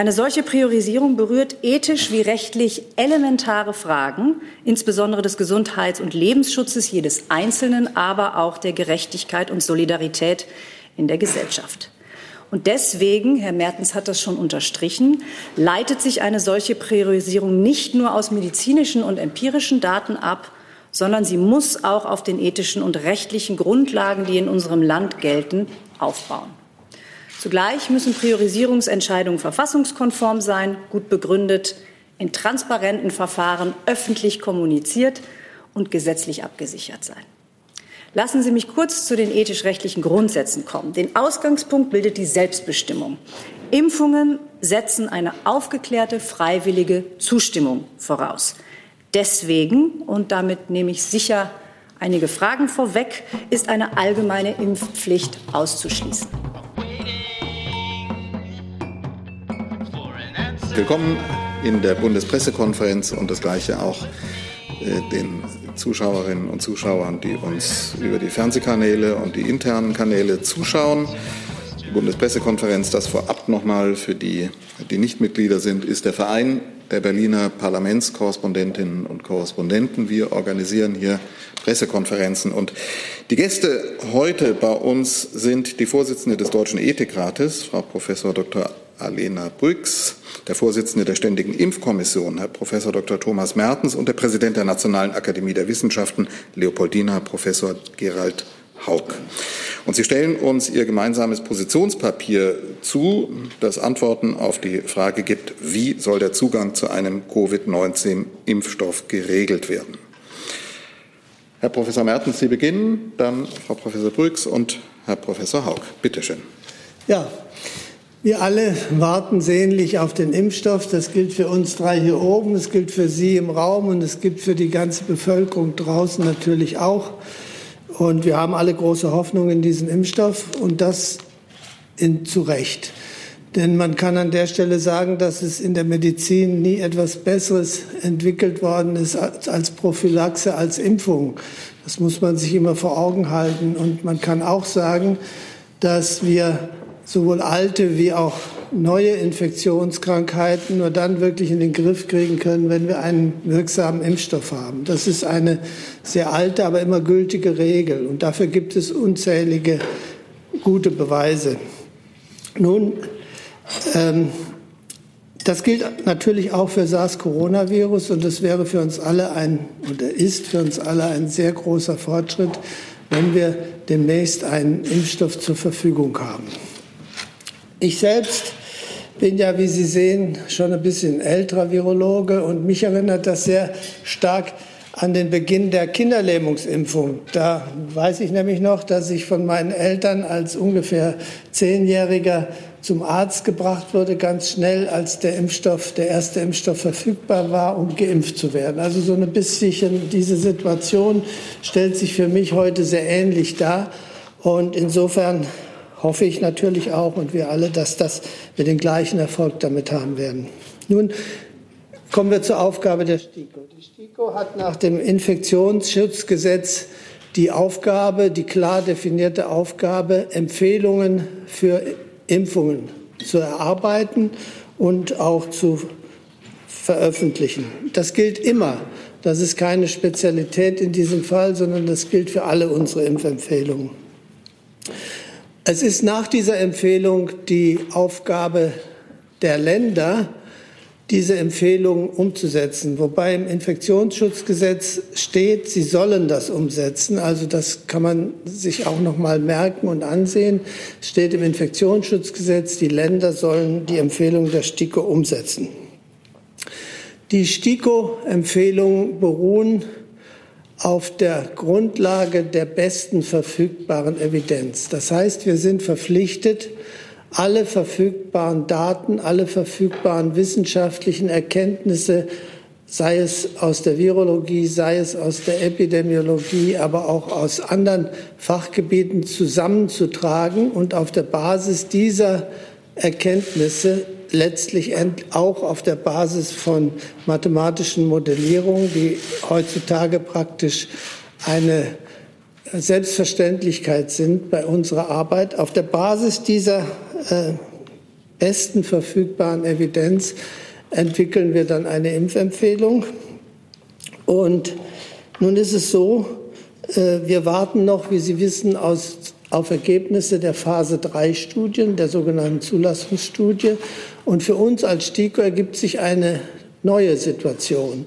Eine solche Priorisierung berührt ethisch wie rechtlich elementare Fragen, insbesondere des Gesundheits- und Lebensschutzes jedes Einzelnen, aber auch der Gerechtigkeit und Solidarität in der Gesellschaft. Und deswegen, Herr Mertens hat das schon unterstrichen, leitet sich eine solche Priorisierung nicht nur aus medizinischen und empirischen Daten ab, sondern sie muss auch auf den ethischen und rechtlichen Grundlagen, die in unserem Land gelten, aufbauen. Zugleich müssen Priorisierungsentscheidungen verfassungskonform sein, gut begründet, in transparenten Verfahren öffentlich kommuniziert und gesetzlich abgesichert sein. Lassen Sie mich kurz zu den ethisch-rechtlichen Grundsätzen kommen. Den Ausgangspunkt bildet die Selbstbestimmung. Impfungen setzen eine aufgeklärte, freiwillige Zustimmung voraus. Deswegen, und damit nehme ich sicher einige Fragen vorweg, ist eine allgemeine Impfpflicht auszuschließen. Willkommen in der Bundespressekonferenz und das Gleiche auch äh, den Zuschauerinnen und Zuschauern, die uns über die Fernsehkanäle und die internen Kanäle zuschauen. Die Bundespressekonferenz, das vorab nochmal für die, die nicht Mitglieder sind, ist der Verein der Berliner Parlamentskorrespondentinnen und Korrespondenten. Wir organisieren hier Pressekonferenzen. Und die Gäste heute bei uns sind die Vorsitzende des Deutschen Ethikrates, Frau Professor Dr. Alena Brüx, der Vorsitzende der Ständigen Impfkommission, Herr Professor Dr. Thomas Mertens und der Präsident der Nationalen Akademie der Wissenschaften, Leopoldina Professor Gerald Haug. Und Sie stellen uns Ihr gemeinsames Positionspapier zu, das Antworten auf die Frage gibt, wie soll der Zugang zu einem Covid-19-Impfstoff geregelt werden. Herr Professor Mertens, Sie beginnen, dann Frau Professor Brüx und Herr Professor Haug. Bitte schön. Ja, wir alle warten sehnlich auf den Impfstoff. Das gilt für uns drei hier oben, es gilt für Sie im Raum und es gilt für die ganze Bevölkerung draußen natürlich auch. Und wir haben alle große Hoffnung in diesen Impfstoff und das in, zu Recht. Denn man kann an der Stelle sagen, dass es in der Medizin nie etwas Besseres entwickelt worden ist als Prophylaxe, als Impfung. Das muss man sich immer vor Augen halten. Und man kann auch sagen, dass wir sowohl alte wie auch neue Infektionskrankheiten nur dann wirklich in den Griff kriegen können, wenn wir einen wirksamen Impfstoff haben. Das ist eine sehr alte, aber immer gültige Regel. Und dafür gibt es unzählige gute Beweise. Nun, ähm, das gilt natürlich auch für SARS-Coronavirus und es wäre für uns alle ein oder ist für uns alle ein sehr großer Fortschritt, wenn wir demnächst einen Impfstoff zur Verfügung haben. Ich selbst bin ja, wie Sie sehen, schon ein bisschen älterer Virologe und mich erinnert das sehr stark an den Beginn der Kinderlähmungsimpfung. Da weiß ich nämlich noch, dass ich von meinen Eltern als ungefähr Zehnjähriger zum Arzt gebracht wurde, ganz schnell, als der Impfstoff, der erste Impfstoff verfügbar war, um geimpft zu werden. Also so ein bisschen diese Situation stellt sich für mich heute sehr ähnlich dar. Und insofern hoffe ich natürlich auch und wir alle, dass das wir den gleichen Erfolg damit haben werden. Nun kommen wir zur Aufgabe der STIKO. Die STIKO hat nach dem Infektionsschutzgesetz die Aufgabe, die klar definierte Aufgabe, Empfehlungen für Impfungen zu erarbeiten und auch zu veröffentlichen. Das gilt immer. Das ist keine Spezialität in diesem Fall, sondern das gilt für alle unsere Impfempfehlungen. Es ist nach dieser Empfehlung die Aufgabe der Länder, diese Empfehlungen umzusetzen. Wobei im Infektionsschutzgesetz steht, sie sollen das umsetzen. Also das kann man sich auch noch mal merken und ansehen. Es steht im Infektionsschutzgesetz, die Länder sollen die Empfehlung der STIKO umsetzen. Die STIKO-Empfehlungen beruhen auf der Grundlage der besten verfügbaren Evidenz. Das heißt, wir sind verpflichtet, alle verfügbaren Daten, alle verfügbaren wissenschaftlichen Erkenntnisse, sei es aus der Virologie, sei es aus der Epidemiologie, aber auch aus anderen Fachgebieten zusammenzutragen und auf der Basis dieser Erkenntnisse letztlich auch auf der Basis von mathematischen Modellierungen, die heutzutage praktisch eine Selbstverständlichkeit sind bei unserer Arbeit. Auf der Basis dieser äh, besten verfügbaren Evidenz entwickeln wir dann eine Impfempfehlung. Und nun ist es so, äh, wir warten noch, wie Sie wissen, aus, auf Ergebnisse der Phase 3 Studien, der sogenannten Zulassungsstudie. Und für uns als STIKO ergibt sich eine neue Situation.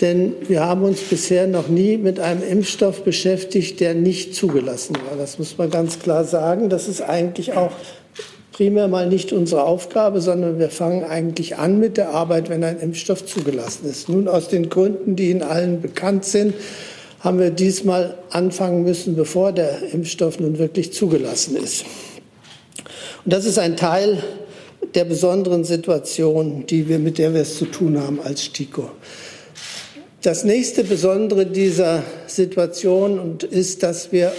Denn wir haben uns bisher noch nie mit einem Impfstoff beschäftigt, der nicht zugelassen war. Das muss man ganz klar sagen. Das ist eigentlich auch primär mal nicht unsere Aufgabe, sondern wir fangen eigentlich an mit der Arbeit, wenn ein Impfstoff zugelassen ist. Nun aus den Gründen, die Ihnen allen bekannt sind, haben wir diesmal anfangen müssen, bevor der Impfstoff nun wirklich zugelassen ist. Und das ist ein Teil der besonderen Situation, die wir, mit der wir es zu tun haben als STIKO. Das nächste Besondere dieser Situation ist, dass wir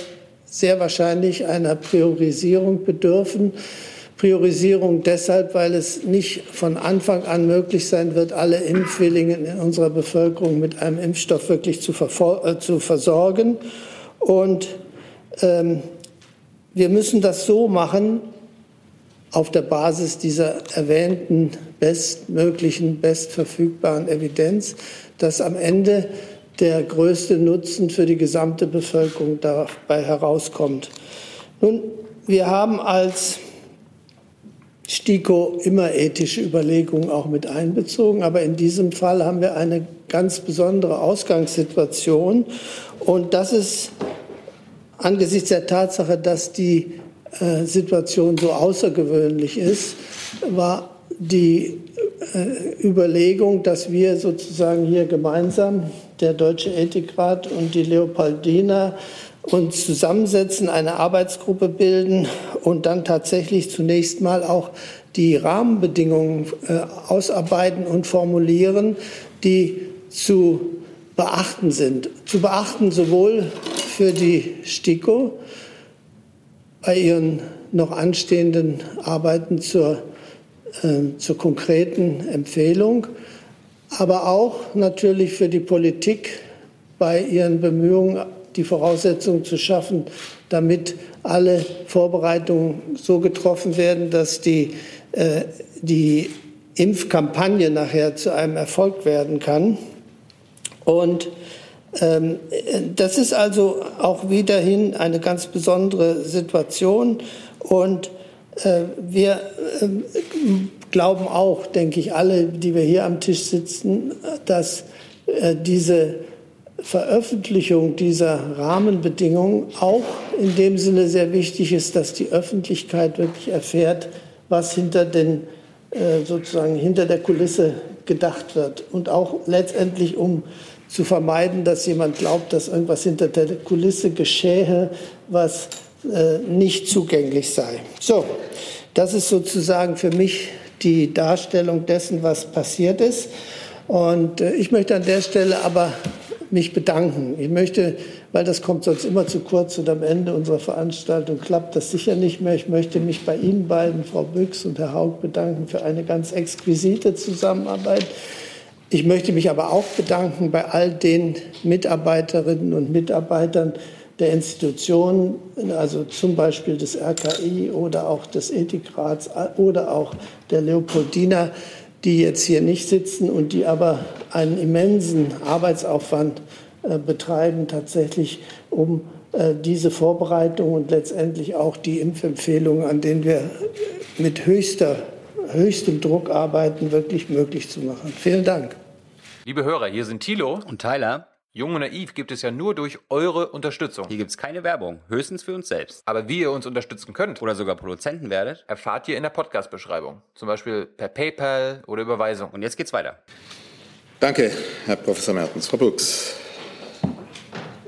sehr wahrscheinlich einer Priorisierung bedürfen. Priorisierung deshalb, weil es nicht von Anfang an möglich sein wird, alle Impfwilligen in unserer Bevölkerung mit einem Impfstoff wirklich zu, äh, zu versorgen. Und ähm, wir müssen das so machen, auf der Basis dieser erwähnten bestmöglichen, bestverfügbaren Evidenz, dass am Ende der größte Nutzen für die gesamte Bevölkerung dabei herauskommt. Nun, wir haben als STIKO immer ethische Überlegungen auch mit einbezogen, aber in diesem Fall haben wir eine ganz besondere Ausgangssituation. Und das ist angesichts der Tatsache, dass die äh, Situation so außergewöhnlich ist, war die äh, Überlegung, dass wir sozusagen hier gemeinsam, der Deutsche Ethikrat und die Leopoldina, uns zusammensetzen, eine Arbeitsgruppe bilden und dann tatsächlich zunächst mal auch die Rahmenbedingungen äh, ausarbeiten und formulieren, die zu beachten sind. Zu beachten sowohl für die STIKO bei ihren noch anstehenden Arbeiten zur äh, zur konkreten Empfehlung, aber auch natürlich für die Politik bei ihren Bemühungen, die Voraussetzungen zu schaffen, damit alle Vorbereitungen so getroffen werden, dass die, äh, die Impfkampagne nachher zu einem Erfolg werden kann. Und ähm, das ist also auch wiederhin eine ganz besondere Situation. Und äh, wir ähm, glauben auch, denke ich, alle, die wir hier am Tisch sitzen, dass äh, diese Veröffentlichung dieser Rahmenbedingungen auch in dem Sinne sehr wichtig ist, dass die Öffentlichkeit wirklich erfährt, was hinter den äh, sozusagen hinter der Kulisse gedacht wird und auch letztendlich um zu vermeiden, dass jemand glaubt, dass irgendwas hinter der Kulisse geschähe, was äh, nicht zugänglich sei. So, das ist sozusagen für mich die Darstellung dessen, was passiert ist. Und äh, ich möchte an der Stelle aber mich bedanken. Ich möchte, weil das kommt sonst immer zu kurz und am Ende unserer Veranstaltung klappt das sicher nicht mehr. Ich möchte mich bei Ihnen beiden, Frau Büchs und Herr Haug, bedanken für eine ganz exquisite Zusammenarbeit. Ich möchte mich aber auch bedanken bei all den Mitarbeiterinnen und Mitarbeitern, der Institutionen, also zum Beispiel des RKI oder auch des Ethikrats oder auch der Leopoldina, die jetzt hier nicht sitzen und die aber einen immensen Arbeitsaufwand äh, betreiben, tatsächlich um äh, diese Vorbereitung und letztendlich auch die Impfempfehlungen, an denen wir mit höchster, höchstem Druck arbeiten, wirklich möglich zu machen. Vielen Dank. Liebe Hörer, hier sind Thilo und Tyler. Jung und Naiv gibt es ja nur durch eure Unterstützung. Hier gibt es keine Werbung, höchstens für uns selbst. Aber wie ihr uns unterstützen könnt oder sogar Produzenten werdet, erfahrt ihr in der Podcast-Beschreibung. Zum Beispiel per PayPal oder Überweisung. Und jetzt geht's weiter. Danke, Herr Professor Mertens. Frau Brooks.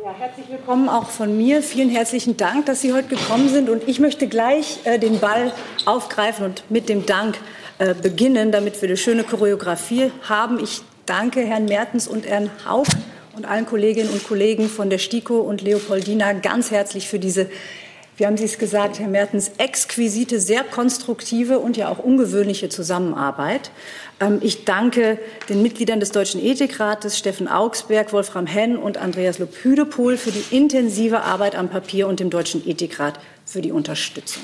Ja, herzlich willkommen auch von mir. Vielen herzlichen Dank, dass Sie heute gekommen sind. Und ich möchte gleich äh, den Ball aufgreifen und mit dem Dank äh, beginnen, damit wir eine schöne Choreografie haben. Ich danke Herrn Mertens und Herrn Haug und allen Kolleginnen und Kollegen von der STIKO und Leopoldina ganz herzlich für diese, wie haben Sie es gesagt, Herr Mertens, exquisite, sehr konstruktive und ja auch ungewöhnliche Zusammenarbeit. Ähm, ich danke den Mitgliedern des Deutschen Ethikrates, Steffen Augsberg, Wolfram Henn und Andreas Lopüdepohl für die intensive Arbeit am Papier und dem Deutschen Ethikrat für die Unterstützung.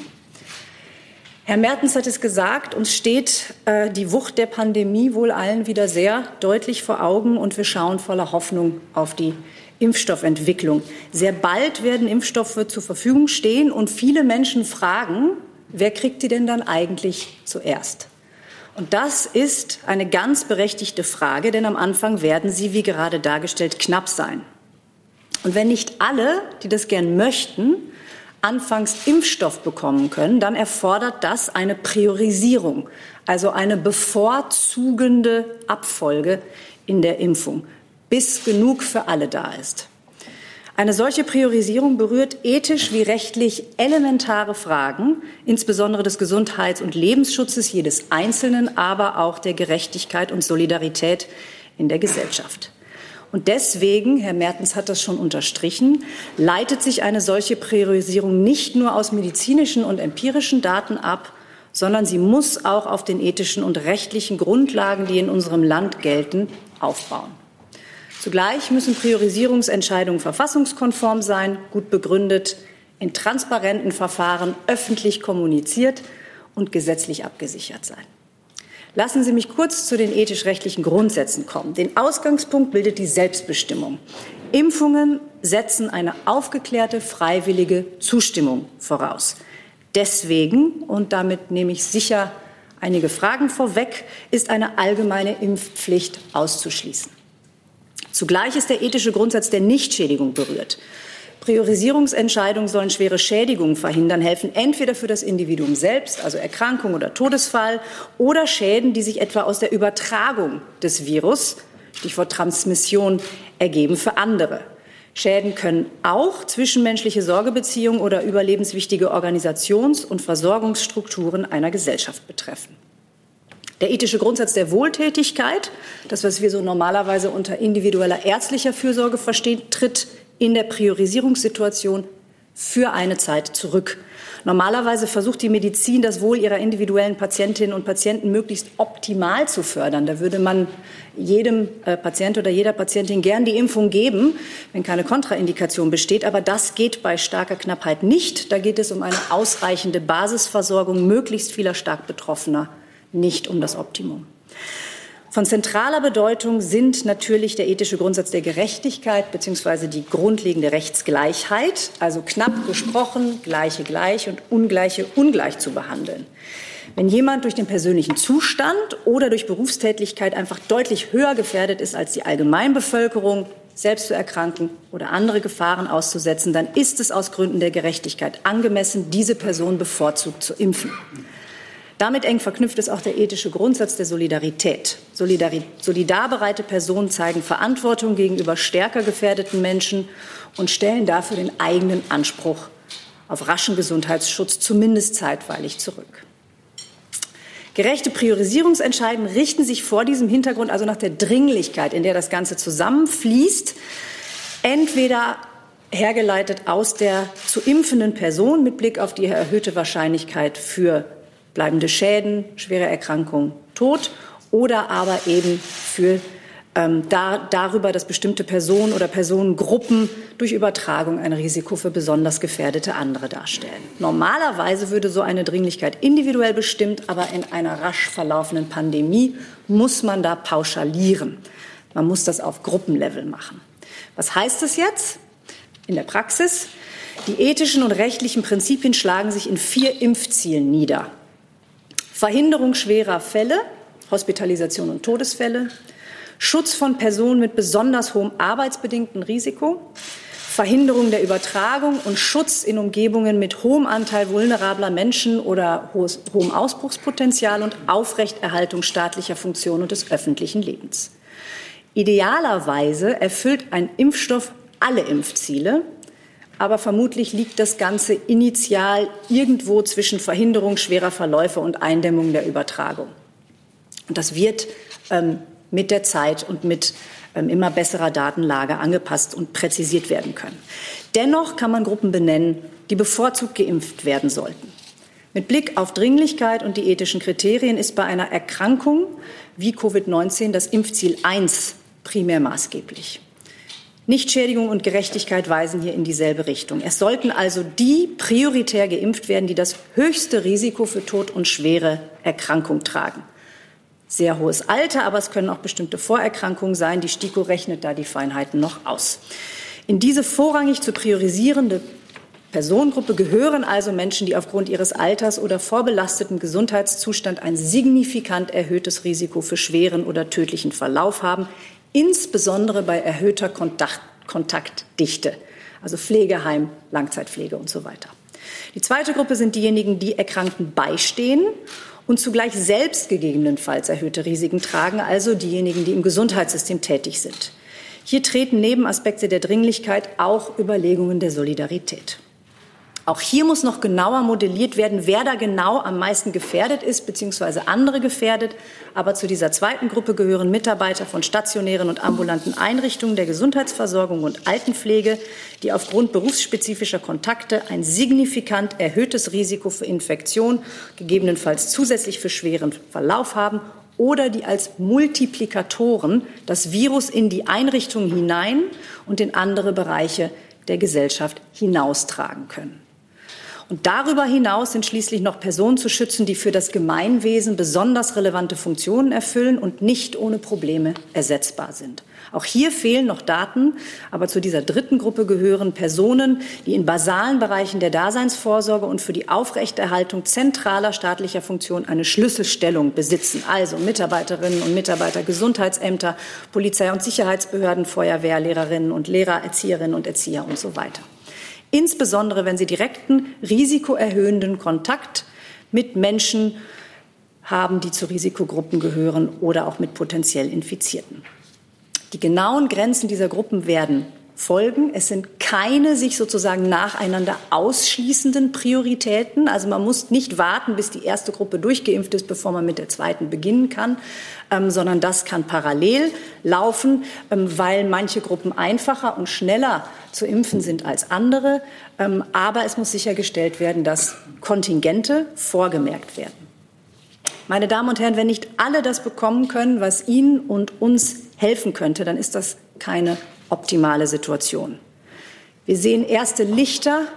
Herr Mertens hat es gesagt, uns steht äh, die Wucht der Pandemie wohl allen wieder sehr deutlich vor Augen und wir schauen voller Hoffnung auf die Impfstoffentwicklung. Sehr bald werden Impfstoffe zur Verfügung stehen und viele Menschen fragen, wer kriegt die denn dann eigentlich zuerst? Und das ist eine ganz berechtigte Frage, denn am Anfang werden sie, wie gerade dargestellt, knapp sein. Und wenn nicht alle, die das gern möchten, anfangs Impfstoff bekommen können, dann erfordert das eine Priorisierung, also eine bevorzugende Abfolge in der Impfung, bis genug für alle da ist. Eine solche Priorisierung berührt ethisch wie rechtlich elementare Fragen, insbesondere des Gesundheits- und Lebensschutzes jedes Einzelnen, aber auch der Gerechtigkeit und Solidarität in der Gesellschaft. Und deswegen, Herr Mertens hat das schon unterstrichen, leitet sich eine solche Priorisierung nicht nur aus medizinischen und empirischen Daten ab, sondern sie muss auch auf den ethischen und rechtlichen Grundlagen, die in unserem Land gelten, aufbauen. Zugleich müssen Priorisierungsentscheidungen verfassungskonform sein, gut begründet, in transparenten Verfahren öffentlich kommuniziert und gesetzlich abgesichert sein. Lassen Sie mich kurz zu den ethisch-rechtlichen Grundsätzen kommen. Den Ausgangspunkt bildet die Selbstbestimmung. Impfungen setzen eine aufgeklärte, freiwillige Zustimmung voraus. Deswegen, und damit nehme ich sicher einige Fragen vorweg, ist eine allgemeine Impfpflicht auszuschließen. Zugleich ist der ethische Grundsatz der Nichtschädigung berührt. Priorisierungsentscheidungen sollen schwere Schädigungen verhindern, helfen entweder für das Individuum selbst, also Erkrankung oder Todesfall, oder Schäden, die sich etwa aus der Übertragung des Virus, Stichwort Transmission, ergeben für andere. Schäden können auch zwischenmenschliche Sorgebeziehungen oder überlebenswichtige Organisations- und Versorgungsstrukturen einer Gesellschaft betreffen. Der ethische Grundsatz der Wohltätigkeit, das, was wir so normalerweise unter individueller ärztlicher Fürsorge verstehen, tritt in der Priorisierungssituation für eine Zeit zurück. Normalerweise versucht die Medizin, das Wohl ihrer individuellen Patientinnen und Patienten möglichst optimal zu fördern. Da würde man jedem äh, Patient oder jeder Patientin gern die Impfung geben, wenn keine Kontraindikation besteht. Aber das geht bei starker Knappheit nicht. Da geht es um eine ausreichende Basisversorgung möglichst vieler stark Betroffener, nicht um das Optimum. Von zentraler Bedeutung sind natürlich der ethische Grundsatz der Gerechtigkeit bzw. die grundlegende Rechtsgleichheit, also knapp gesprochen, gleiche gleich und ungleiche ungleich zu behandeln. Wenn jemand durch den persönlichen Zustand oder durch Berufstätigkeit einfach deutlich höher gefährdet ist als die Allgemeinbevölkerung, selbst zu erkranken oder andere Gefahren auszusetzen, dann ist es aus Gründen der Gerechtigkeit angemessen, diese Person bevorzugt zu impfen. Damit eng verknüpft ist auch der ethische Grundsatz der Solidarität. Solidari solidarbereite Personen zeigen Verantwortung gegenüber stärker gefährdeten Menschen und stellen dafür den eigenen Anspruch auf raschen Gesundheitsschutz zumindest zeitweilig zurück. Gerechte Priorisierungsentscheidungen richten sich vor diesem Hintergrund also nach der Dringlichkeit, in der das Ganze zusammenfließt, entweder hergeleitet aus der zu impfenden Person mit Blick auf die erhöhte Wahrscheinlichkeit für bleibende Schäden, schwere Erkrankungen, Tod oder aber eben für ähm, da, darüber, dass bestimmte Personen oder Personengruppen durch Übertragung ein Risiko für besonders gefährdete andere darstellen. Normalerweise würde so eine Dringlichkeit individuell bestimmt, aber in einer rasch verlaufenden Pandemie muss man da pauschalieren. Man muss das auf Gruppenlevel machen. Was heißt es jetzt in der Praxis? Die ethischen und rechtlichen Prinzipien schlagen sich in vier Impfzielen nieder. Verhinderung schwerer Fälle, Hospitalisation und Todesfälle, Schutz von Personen mit besonders hohem arbeitsbedingten Risiko, Verhinderung der Übertragung und Schutz in Umgebungen mit hohem Anteil vulnerabler Menschen oder hohem Ausbruchspotenzial und Aufrechterhaltung staatlicher Funktionen und des öffentlichen Lebens. Idealerweise erfüllt ein Impfstoff alle Impfziele, aber vermutlich liegt das Ganze initial irgendwo zwischen Verhinderung schwerer Verläufe und Eindämmung der Übertragung. Und das wird ähm, mit der Zeit und mit ähm, immer besserer Datenlage angepasst und präzisiert werden können. Dennoch kann man Gruppen benennen, die bevorzugt geimpft werden sollten. Mit Blick auf Dringlichkeit und die ethischen Kriterien ist bei einer Erkrankung wie Covid-19 das Impfziel 1 primär maßgeblich. Nichtschädigung und Gerechtigkeit weisen hier in dieselbe Richtung. Es sollten also die prioritär geimpft werden, die das höchste Risiko für Tod und schwere Erkrankung tragen. Sehr hohes Alter, aber es können auch bestimmte Vorerkrankungen sein. Die STIKO rechnet da die Feinheiten noch aus. In diese vorrangig zu priorisierende Personengruppe gehören also Menschen, die aufgrund ihres Alters oder vorbelasteten Gesundheitszustand ein signifikant erhöhtes Risiko für schweren oder tödlichen Verlauf haben, insbesondere bei erhöhter Kontakt Kontaktdichte, also Pflegeheim, Langzeitpflege und so weiter. Die zweite Gruppe sind diejenigen, die Erkrankten beistehen und zugleich selbst gegebenenfalls erhöhte Risiken tragen, also diejenigen, die im Gesundheitssystem tätig sind. Hier treten neben Aspekte der Dringlichkeit auch Überlegungen der Solidarität. Auch hier muss noch genauer modelliert werden, wer da genau am meisten gefährdet ist, beziehungsweise andere gefährdet. Aber zu dieser zweiten Gruppe gehören Mitarbeiter von stationären und ambulanten Einrichtungen der Gesundheitsversorgung und Altenpflege, die aufgrund berufsspezifischer Kontakte ein signifikant erhöhtes Risiko für Infektion, gegebenenfalls zusätzlich für schweren Verlauf haben oder die als Multiplikatoren das Virus in die Einrichtung hinein und in andere Bereiche der Gesellschaft hinaustragen können. Und darüber hinaus sind schließlich noch Personen zu schützen, die für das Gemeinwesen besonders relevante Funktionen erfüllen und nicht ohne Probleme ersetzbar sind. Auch hier fehlen noch Daten, aber zu dieser dritten Gruppe gehören Personen, die in basalen Bereichen der Daseinsvorsorge und für die Aufrechterhaltung zentraler staatlicher Funktionen eine Schlüsselstellung besitzen, also Mitarbeiterinnen und Mitarbeiter Gesundheitsämter, Polizei- und Sicherheitsbehörden, Feuerwehr, Lehrerinnen und Lehrer, Erzieherinnen und Erzieher und so weiter insbesondere wenn sie direkten risikoerhöhenden Kontakt mit Menschen haben, die zu Risikogruppen gehören oder auch mit potenziell Infizierten. Die genauen Grenzen dieser Gruppen werden folgen. Es sind keine sich sozusagen nacheinander ausschließenden Prioritäten. Also man muss nicht warten, bis die erste Gruppe durchgeimpft ist, bevor man mit der zweiten beginnen kann, ähm, sondern das kann parallel laufen, ähm, weil manche Gruppen einfacher und schneller zu impfen sind als andere. Ähm, aber es muss sichergestellt werden, dass Kontingente vorgemerkt werden. Meine Damen und Herren, wenn nicht alle das bekommen können, was Ihnen und uns helfen könnte, dann ist das keine optimale Situation. Wir sehen erste Lichter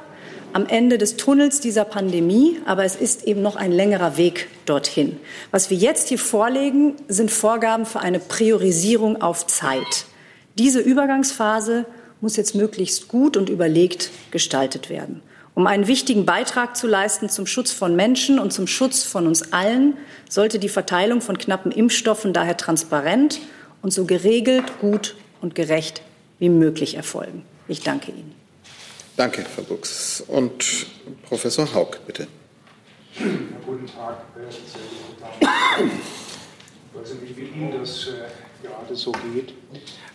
am Ende des Tunnels dieser Pandemie, aber es ist eben noch ein längerer Weg dorthin. Was wir jetzt hier vorlegen, sind Vorgaben für eine Priorisierung auf Zeit. Diese Übergangsphase muss jetzt möglichst gut und überlegt gestaltet werden. Um einen wichtigen Beitrag zu leisten zum Schutz von Menschen und zum Schutz von uns allen, sollte die Verteilung von knappen Impfstoffen daher transparent und so geregelt, gut und gerecht wie möglich erfolgen. Ich danke Ihnen. Danke, Frau Buchs. Und Professor Haug, bitte. Ja, guten Tag, Ich weiß nicht, wie Ihnen das äh, gerade so geht.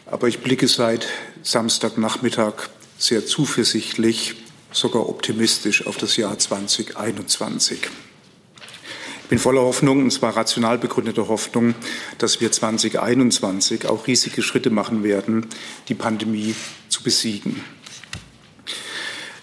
Aber ich blicke seit Samstagnachmittag sehr zuversichtlich, sogar optimistisch auf das Jahr 2021. Bin voller Hoffnung, und zwar rational begründete Hoffnung, dass wir 2021 auch riesige Schritte machen werden, die Pandemie zu besiegen.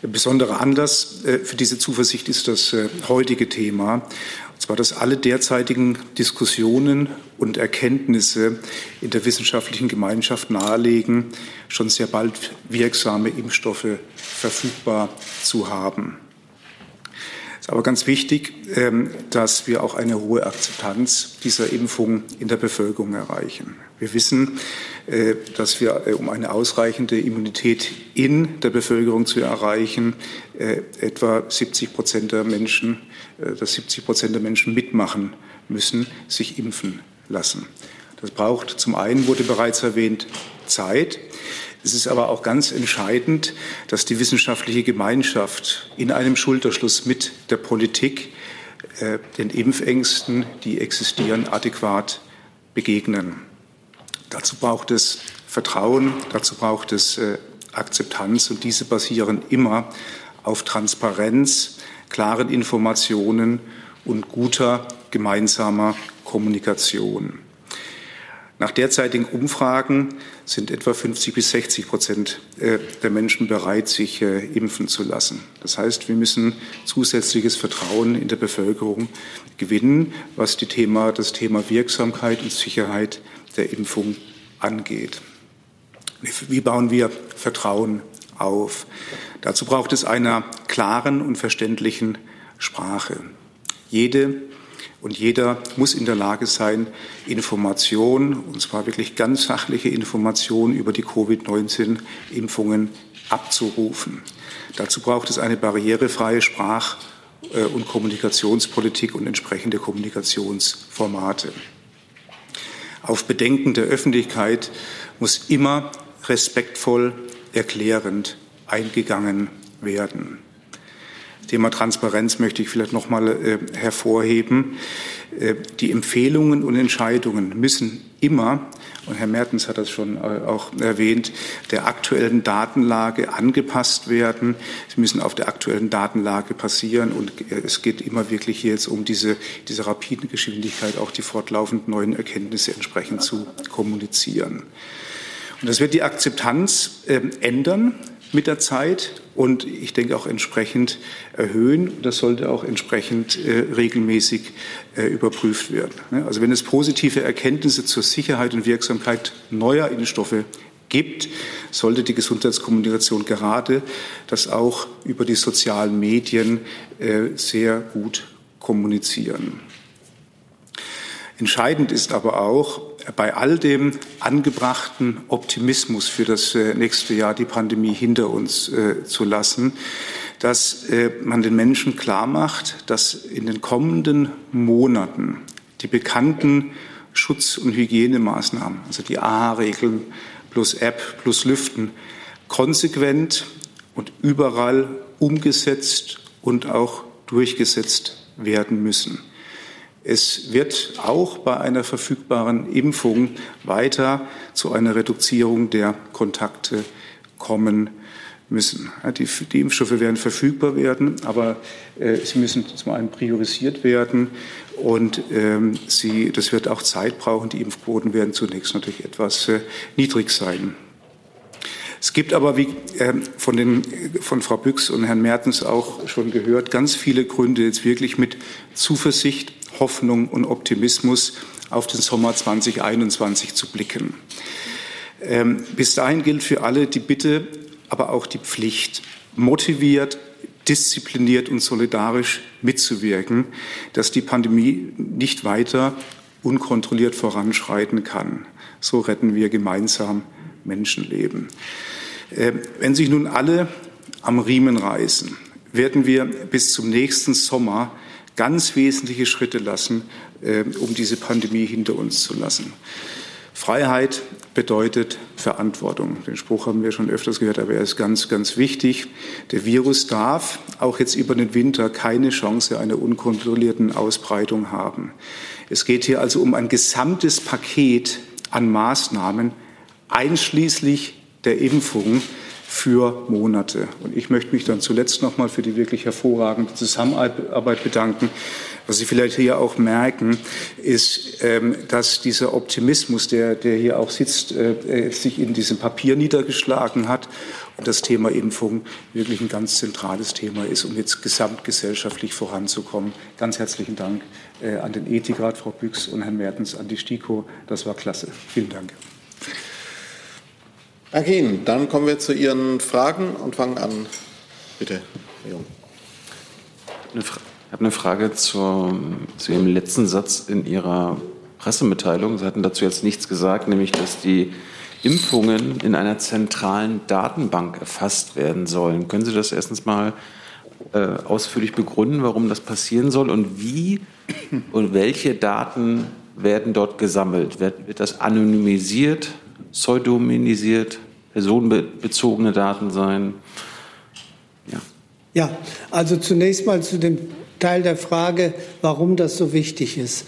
Besonderer Anlass äh, für diese Zuversicht ist das äh, heutige Thema, und zwar, dass alle derzeitigen Diskussionen und Erkenntnisse in der wissenschaftlichen Gemeinschaft nahelegen, schon sehr bald wirksame Impfstoffe verfügbar zu haben. Es ist aber ganz wichtig, ähm, dass wir auch eine hohe Akzeptanz dieser Impfung in der Bevölkerung erreichen. Wir wissen, äh, dass wir, äh, um eine ausreichende Immunität in der Bevölkerung zu erreichen, äh, etwa 70 Prozent der Menschen, dass 70 Prozent der Menschen mitmachen müssen, sich impfen lassen. Das braucht zum einen, wurde bereits erwähnt, Zeit. Es ist aber auch ganz entscheidend, dass die wissenschaftliche Gemeinschaft in einem Schulterschluss mit der Politik äh, den Impfängsten, die existieren, adäquat begegnen. Dazu braucht es Vertrauen, dazu braucht es äh, Akzeptanz und diese basieren immer auf Transparenz, klaren Informationen und guter gemeinsamer Kommunikation. Nach derzeitigen Umfragen sind etwa 50 bis 60 Prozent äh, der Menschen bereit, sich äh, impfen zu lassen. Das heißt, wir müssen zusätzliches Vertrauen in der Bevölkerung gewinnen, was die Thema, das Thema Wirksamkeit und Sicherheit der Impfung angeht. Wie bauen wir Vertrauen auf? Dazu braucht es einer klaren und verständlichen Sprache. Jede und jeder muss in der Lage sein, Informationen, und zwar wirklich ganz sachliche Informationen über die Covid-19-Impfungen abzurufen. Dazu braucht es eine barrierefreie Sprach- äh, und Kommunikationspolitik und entsprechende Kommunikationsformate. Auf Bedenken der Öffentlichkeit muss immer respektvoll, erklärend eingegangen werden. Thema Transparenz möchte ich vielleicht noch mal äh, hervorheben. Äh, die Empfehlungen und Entscheidungen müssen immer, und Herr Mertens hat das schon äh, auch erwähnt, der aktuellen Datenlage angepasst werden. Sie müssen auf der aktuellen Datenlage passieren. Und äh, es geht immer wirklich jetzt um diese, diese rapide Geschwindigkeit, auch die fortlaufend neuen Erkenntnisse entsprechend zu kommunizieren. Und das wird die Akzeptanz äh, ändern mit der Zeit und ich denke auch entsprechend erhöhen. Das sollte auch entsprechend äh, regelmäßig äh, überprüft werden. Also wenn es positive Erkenntnisse zur Sicherheit und Wirksamkeit neuer Impfstoffe gibt, sollte die Gesundheitskommunikation gerade das auch über die sozialen Medien äh, sehr gut kommunizieren. Entscheidend ist aber auch, bei all dem angebrachten Optimismus für das äh, nächste Jahr die Pandemie hinter uns äh, zu lassen, dass äh, man den Menschen klar macht, dass in den kommenden Monaten die bekannten Schutz- und Hygienemaßnahmen, also die AHA-Regeln plus App plus Lüften, konsequent und überall umgesetzt und auch durchgesetzt werden müssen. Es wird auch bei einer verfügbaren Impfung weiter zu einer Reduzierung der Kontakte kommen müssen. Die, die Impfstoffe werden verfügbar werden, aber äh, sie müssen zum einen priorisiert werden und ähm, sie, das wird auch Zeit brauchen. Die Impfquoten werden zunächst natürlich etwas äh, niedrig sein. Es gibt aber, wie äh, von, den, von Frau Büchs und Herrn Mertens auch schon gehört, ganz viele Gründe, jetzt wirklich mit Zuversicht Hoffnung und Optimismus auf den Sommer 2021 zu blicken. Ähm, bis dahin gilt für alle die Bitte, aber auch die Pflicht, motiviert, diszipliniert und solidarisch mitzuwirken, dass die Pandemie nicht weiter unkontrolliert voranschreiten kann. So retten wir gemeinsam Menschenleben. Ähm, wenn sich nun alle am Riemen reißen, werden wir bis zum nächsten Sommer ganz wesentliche Schritte lassen, äh, um diese Pandemie hinter uns zu lassen. Freiheit bedeutet Verantwortung. Den Spruch haben wir schon öfters gehört, aber er ist ganz, ganz wichtig. Der Virus darf auch jetzt über den Winter keine Chance einer unkontrollierten Ausbreitung haben. Es geht hier also um ein gesamtes Paket an Maßnahmen, einschließlich der Impfung, für Monate. Und ich möchte mich dann zuletzt noch mal für die wirklich hervorragende Zusammenarbeit bedanken. Was Sie vielleicht hier auch merken, ist, ähm, dass dieser Optimismus, der, der hier auch sitzt, äh, sich in diesem Papier niedergeschlagen hat und das Thema Impfung wirklich ein ganz zentrales Thema ist, um jetzt gesamtgesellschaftlich voranzukommen. Ganz herzlichen Dank äh, an den Ethikrat, Frau Büchs und Herrn Mertens, an die STIKO. Das war klasse. Vielen Dank. Danke Ihnen. Dann kommen wir zu Ihren Fragen und fangen an. Bitte, Herr Jung. Ich habe eine Frage zur, zu Ihrem letzten Satz in Ihrer Pressemitteilung. Sie hatten dazu jetzt nichts gesagt, nämlich dass die Impfungen in einer zentralen Datenbank erfasst werden sollen. Können Sie das erstens mal äh, ausführlich begründen, warum das passieren soll und wie und welche Daten werden dort gesammelt? Wird, wird das anonymisiert? Pseudonymisiert, personenbezogene Daten sein? Ja. ja, also zunächst mal zu dem Teil der Frage, warum das so wichtig ist.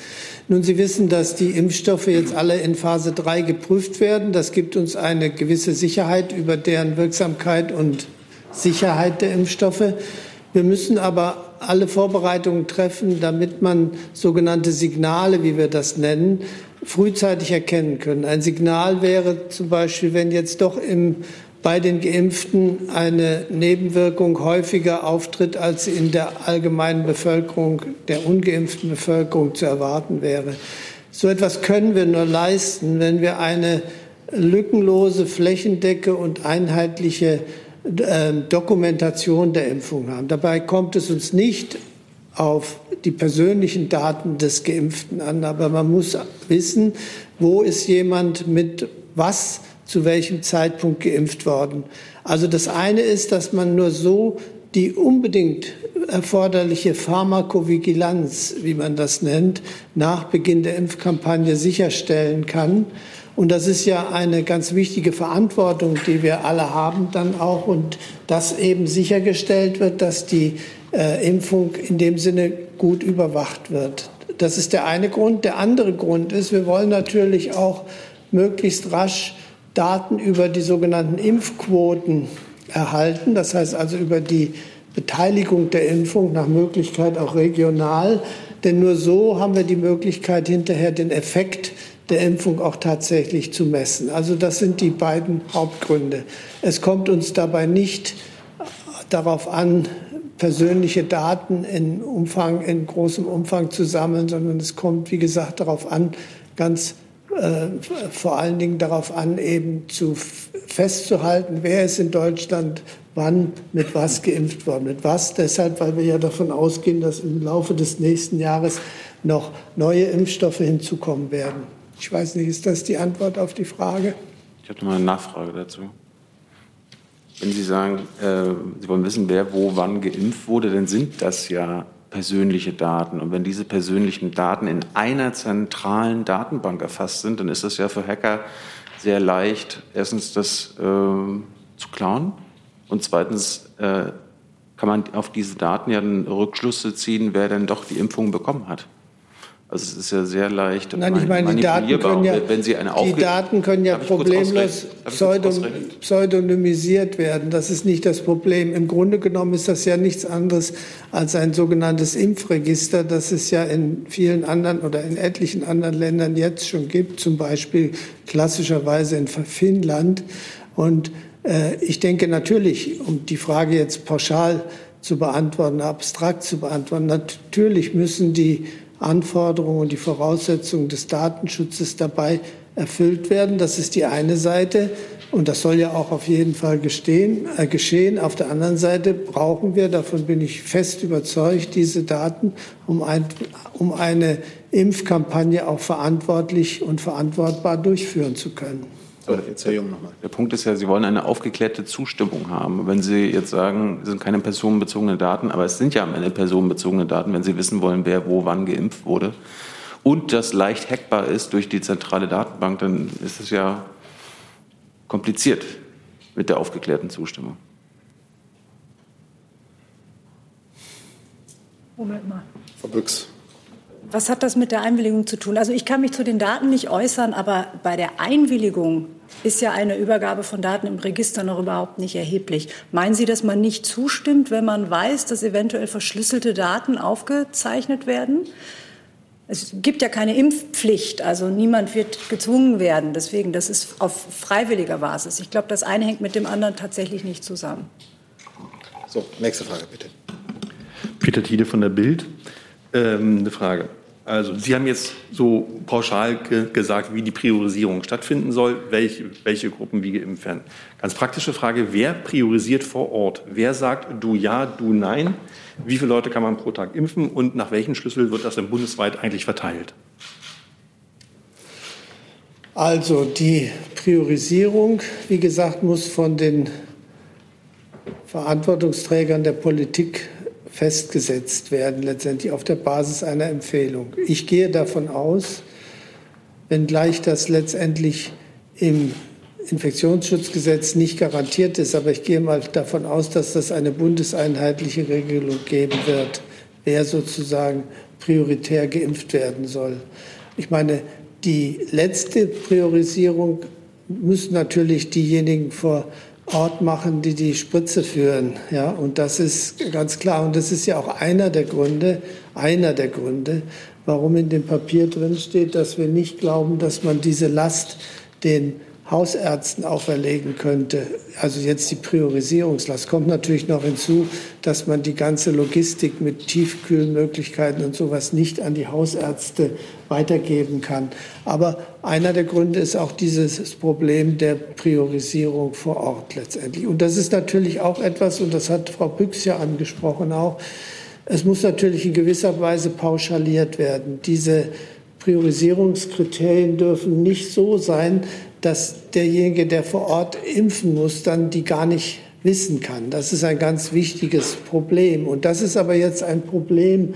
Nun, Sie wissen, dass die Impfstoffe jetzt alle in Phase 3 geprüft werden. Das gibt uns eine gewisse Sicherheit über deren Wirksamkeit und Sicherheit der Impfstoffe. Wir müssen aber alle Vorbereitungen treffen, damit man sogenannte Signale, wie wir das nennen, frühzeitig erkennen können. Ein Signal wäre zum Beispiel, wenn jetzt doch im, bei den Geimpften eine Nebenwirkung häufiger auftritt, als in der allgemeinen Bevölkerung, der ungeimpften Bevölkerung zu erwarten wäre. So etwas können wir nur leisten, wenn wir eine lückenlose, flächendecke und einheitliche äh, Dokumentation der Impfung haben. Dabei kommt es uns nicht auf die persönlichen Daten des Geimpften an, aber man muss wissen, wo ist jemand mit was zu welchem Zeitpunkt geimpft worden. Also das eine ist, dass man nur so die unbedingt erforderliche Pharmakovigilanz, wie man das nennt, nach Beginn der Impfkampagne sicherstellen kann. Und das ist ja eine ganz wichtige Verantwortung, die wir alle haben dann auch und dass eben sichergestellt wird, dass die äh, Impfung in dem Sinne gut überwacht wird. Das ist der eine Grund. Der andere Grund ist, wir wollen natürlich auch möglichst rasch Daten über die sogenannten Impfquoten erhalten. Das heißt also über die Beteiligung der Impfung nach Möglichkeit auch regional. Denn nur so haben wir die Möglichkeit, hinterher den Effekt der Impfung auch tatsächlich zu messen. Also das sind die beiden Hauptgründe. Es kommt uns dabei nicht darauf an, persönliche Daten in Umfang, in großem Umfang zu sammeln, sondern es kommt, wie gesagt, darauf an, ganz äh, vor allen Dingen darauf an, eben zu festzuhalten, wer ist in Deutschland wann mit was geimpft worden. Mit was? Deshalb, weil wir ja davon ausgehen, dass im Laufe des nächsten Jahres noch neue Impfstoffe hinzukommen werden. Ich weiß nicht, ist das die Antwort auf die Frage? Ich habe noch mal eine Nachfrage dazu. Wenn Sie sagen, äh, Sie wollen wissen, wer wo wann geimpft wurde, dann sind das ja persönliche Daten. Und wenn diese persönlichen Daten in einer zentralen Datenbank erfasst sind, dann ist das ja für Hacker sehr leicht, erstens das äh, zu klauen und zweitens äh, kann man auf diese Daten ja dann Rückschlüsse ziehen, wer denn doch die Impfung bekommen hat. Also es ist ja sehr leicht Nein, ich meine, die Daten können ja, wenn Sie eine die Daten können ja problemlos pseudon, pseudonymisiert werden. Das ist nicht das Problem. Im Grunde genommen ist das ja nichts anderes als ein sogenanntes Impfregister, das es ja in vielen anderen oder in etlichen anderen Ländern jetzt schon gibt, zum Beispiel klassischerweise in Finnland. Und äh, ich denke natürlich, um die Frage jetzt pauschal zu beantworten, abstrakt zu beantworten, natürlich müssen die Anforderungen und die Voraussetzungen des Datenschutzes dabei erfüllt werden. Das ist die eine Seite. Und das soll ja auch auf jeden Fall gestehen, äh, geschehen. Auf der anderen Seite brauchen wir, davon bin ich fest überzeugt, diese Daten, um, ein, um eine Impfkampagne auch verantwortlich und verantwortbar durchführen zu können. Herr Jung nochmal. Der Punkt ist ja, Sie wollen eine aufgeklärte Zustimmung haben. Wenn Sie jetzt sagen, es sind keine personenbezogenen Daten, aber es sind ja am Ende personenbezogene Daten, wenn Sie wissen wollen, wer wo wann geimpft wurde und das leicht hackbar ist durch die zentrale Datenbank, dann ist es ja kompliziert mit der aufgeklärten Zustimmung. Moment mal. Frau Büchs. Was hat das mit der Einwilligung zu tun? Also ich kann mich zu den Daten nicht äußern, aber bei der Einwilligung ist ja eine Übergabe von Daten im Register noch überhaupt nicht erheblich. Meinen Sie, dass man nicht zustimmt, wenn man weiß, dass eventuell verschlüsselte Daten aufgezeichnet werden? Es gibt ja keine Impfpflicht, also niemand wird gezwungen werden. Deswegen, das ist auf freiwilliger Basis. Ich glaube, das eine hängt mit dem anderen tatsächlich nicht zusammen. So, nächste Frage bitte. Peter Tiede von der Bild. Ähm, eine Frage. Also Sie haben jetzt so pauschal ge gesagt, wie die Priorisierung stattfinden soll, welche, welche Gruppen wie geimpft werden. Ganz praktische Frage, wer priorisiert vor Ort? Wer sagt du ja, du nein? Wie viele Leute kann man pro Tag impfen und nach welchen Schlüssel wird das denn bundesweit eigentlich verteilt? Also die Priorisierung, wie gesagt, muss von den Verantwortungsträgern der Politik festgesetzt werden, letztendlich auf der Basis einer Empfehlung. Ich gehe davon aus, wenngleich das letztendlich im Infektionsschutzgesetz nicht garantiert ist, aber ich gehe mal davon aus, dass das eine bundeseinheitliche Regelung geben wird, wer sozusagen prioritär geimpft werden soll. Ich meine, die letzte Priorisierung müssen natürlich diejenigen vor Ort machen, die die Spritze führen. Ja, und das ist ganz klar. Und das ist ja auch einer der Gründe, einer der Gründe, warum in dem Papier drin steht, dass wir nicht glauben, dass man diese Last den Hausärzten auferlegen könnte. Also jetzt die Priorisierungslast. Kommt natürlich noch hinzu, dass man die ganze Logistik mit Tiefkühlmöglichkeiten und sowas nicht an die Hausärzte weitergeben kann. Aber einer der Gründe ist auch dieses Problem der Priorisierung vor Ort letztendlich. Und das ist natürlich auch etwas, und das hat Frau Büchs ja angesprochen auch, es muss natürlich in gewisser Weise pauschaliert werden. Diese Priorisierungskriterien dürfen nicht so sein, dass derjenige, der vor Ort impfen muss, dann die gar nicht wissen kann. Das ist ein ganz wichtiges Problem. Und das ist aber jetzt ein Problem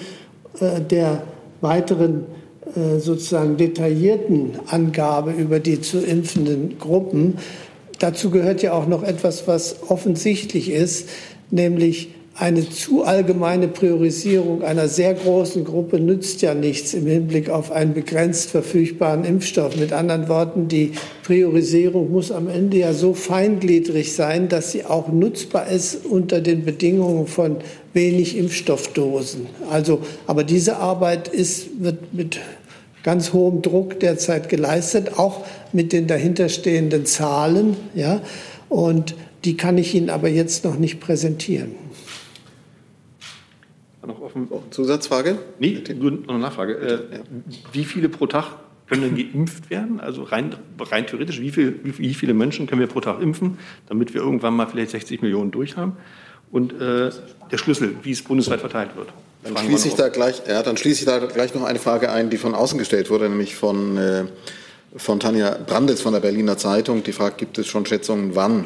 äh, der weiteren sozusagen detaillierten Angabe über die zu impfenden Gruppen. Dazu gehört ja auch noch etwas, was offensichtlich ist, nämlich eine zu allgemeine Priorisierung einer sehr großen Gruppe nützt ja nichts im Hinblick auf einen begrenzt verfügbaren Impfstoff. Mit anderen Worten, die Priorisierung muss am Ende ja so feingliedrig sein, dass sie auch nutzbar ist unter den Bedingungen von wenig Impfstoffdosen. Also, aber diese Arbeit ist, wird mit ganz hohem Druck derzeit geleistet, auch mit den dahinterstehenden Zahlen. Ja, und die kann ich Ihnen aber jetzt noch nicht präsentieren noch offen. Oh, Zusatzfrage? Nee, nur noch eine Nachfrage. Äh, wie viele pro Tag können denn geimpft werden? Also rein, rein theoretisch, wie, viel, wie, viele Menschen können wir pro Tag impfen, damit wir irgendwann mal vielleicht 60 Millionen durch haben? Und äh, der Schlüssel, wie es bundesweit verteilt wird. Dann schließe, ich da gleich, ja, dann schließe ich da gleich noch eine Frage ein, die von außen gestellt wurde, nämlich von, äh, von Tanja Brandes von der Berliner Zeitung. Die fragt, gibt es schon Schätzungen, wann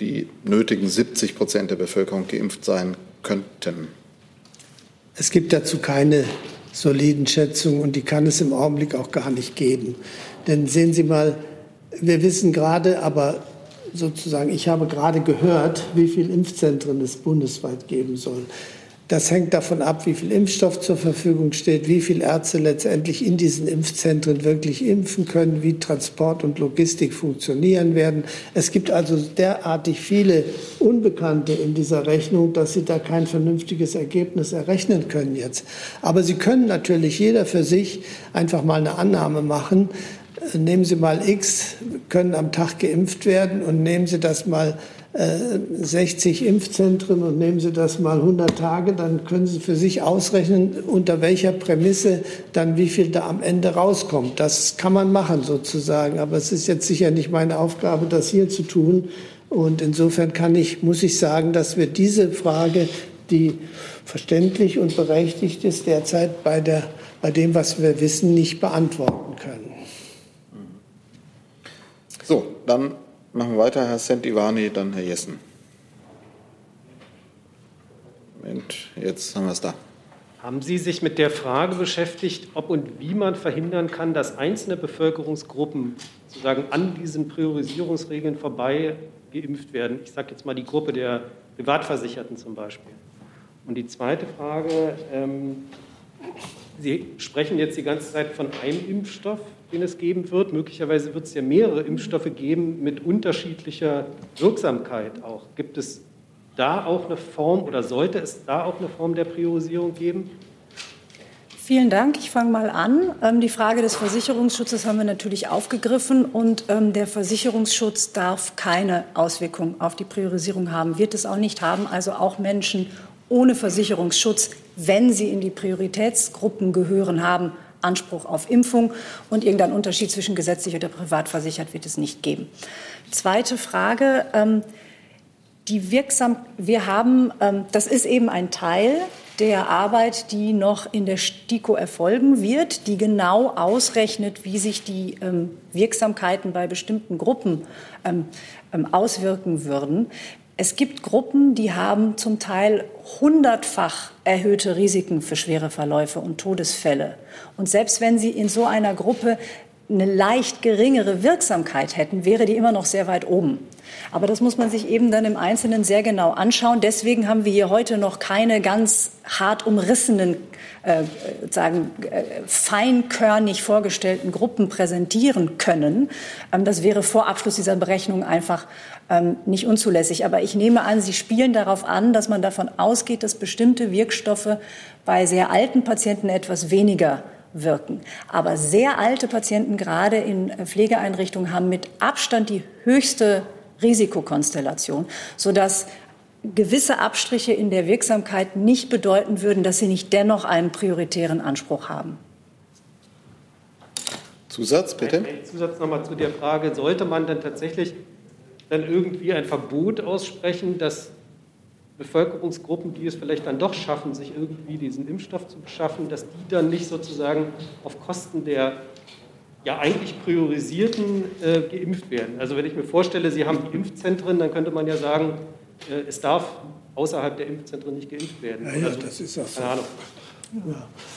die nötigen 70 Prozent der Bevölkerung geimpft sein könnten? Es gibt dazu keine soliden Schätzungen und die kann es im Augenblick auch gar nicht geben. Denn sehen Sie mal, wir wissen gerade, aber sozusagen, ich habe gerade gehört, wie viele Impfzentren es bundesweit geben soll. Das hängt davon ab, wie viel Impfstoff zur Verfügung steht, wie viele Ärzte letztendlich in diesen Impfzentren wirklich impfen können, wie Transport und Logistik funktionieren werden. Es gibt also derartig viele Unbekannte in dieser Rechnung, dass Sie da kein vernünftiges Ergebnis errechnen können jetzt. Aber Sie können natürlich jeder für sich einfach mal eine Annahme machen. Nehmen Sie mal X, können am Tag geimpft werden und nehmen Sie das mal 60 äh, Impfzentren und nehmen Sie das mal 100 Tage, dann können Sie für sich ausrechnen, unter welcher Prämisse dann wie viel da am Ende rauskommt. Das kann man machen sozusagen, aber es ist jetzt sicher nicht meine Aufgabe, das hier zu tun. Und insofern kann ich, muss ich sagen, dass wir diese Frage, die verständlich und berechtigt ist, derzeit bei, der, bei dem, was wir wissen, nicht beantworten können. So, dann Machen wir weiter, Herr Sentivani, dann Herr Jessen. Moment, jetzt haben wir es da. Haben Sie sich mit der Frage beschäftigt, ob und wie man verhindern kann, dass einzelne Bevölkerungsgruppen sozusagen an diesen Priorisierungsregeln vorbei geimpft werden? Ich sage jetzt mal die Gruppe der Privatversicherten zum Beispiel. Und die zweite Frage, ähm, Sie sprechen jetzt die ganze Zeit von einem Impfstoff den es geben wird. Möglicherweise wird es ja mehrere Impfstoffe geben mit unterschiedlicher Wirksamkeit auch. Gibt es da auch eine Form oder sollte es da auch eine Form der Priorisierung geben? Vielen Dank. Ich fange mal an. Ähm, die Frage des Versicherungsschutzes haben wir natürlich aufgegriffen und ähm, der Versicherungsschutz darf keine Auswirkung auf die Priorisierung haben, wird es auch nicht haben. Also auch Menschen ohne Versicherungsschutz, wenn sie in die Prioritätsgruppen gehören, haben Anspruch auf Impfung und irgendeinen Unterschied zwischen gesetzlich oder privat versichert wird es nicht geben. Zweite Frage. Ähm, die wirksam, wir haben, ähm, das ist eben ein Teil der Arbeit, die noch in der STIKO erfolgen wird, die genau ausrechnet, wie sich die ähm, Wirksamkeiten bei bestimmten Gruppen ähm, ähm auswirken würden. Es gibt Gruppen, die haben zum Teil hundertfach erhöhte Risiken für schwere Verläufe und Todesfälle. Und selbst wenn sie in so einer Gruppe eine leicht geringere Wirksamkeit hätten, wäre die immer noch sehr weit oben. Aber das muss man sich eben dann im Einzelnen sehr genau anschauen. Deswegen haben wir hier heute noch keine ganz hart umrissenen, äh, sagen, äh, feinkörnig vorgestellten Gruppen präsentieren können. Ähm, das wäre vor Abschluss dieser Berechnung einfach ähm, nicht unzulässig. Aber ich nehme an, Sie spielen darauf an, dass man davon ausgeht, dass bestimmte Wirkstoffe bei sehr alten Patienten etwas weniger wirken. Aber sehr alte Patienten, gerade in Pflegeeinrichtungen, haben mit Abstand die höchste Risikokonstellation, sodass gewisse Abstriche in der Wirksamkeit nicht bedeuten würden, dass sie nicht dennoch einen prioritären Anspruch haben. Zusatz, bitte. Ein, ein Zusatz nochmal zu der Frage, sollte man dann tatsächlich dann irgendwie ein Verbot aussprechen, dass Bevölkerungsgruppen, die es vielleicht dann doch schaffen, sich irgendwie diesen Impfstoff zu beschaffen, dass die dann nicht sozusagen auf Kosten der ja eigentlich priorisierten äh, geimpft werden. Also wenn ich mir vorstelle, Sie haben die Impfzentren, dann könnte man ja sagen, es darf außerhalb der Impfzentren nicht geimpft werden. Ja, ja also, das ist auch so. Keine Ahnung.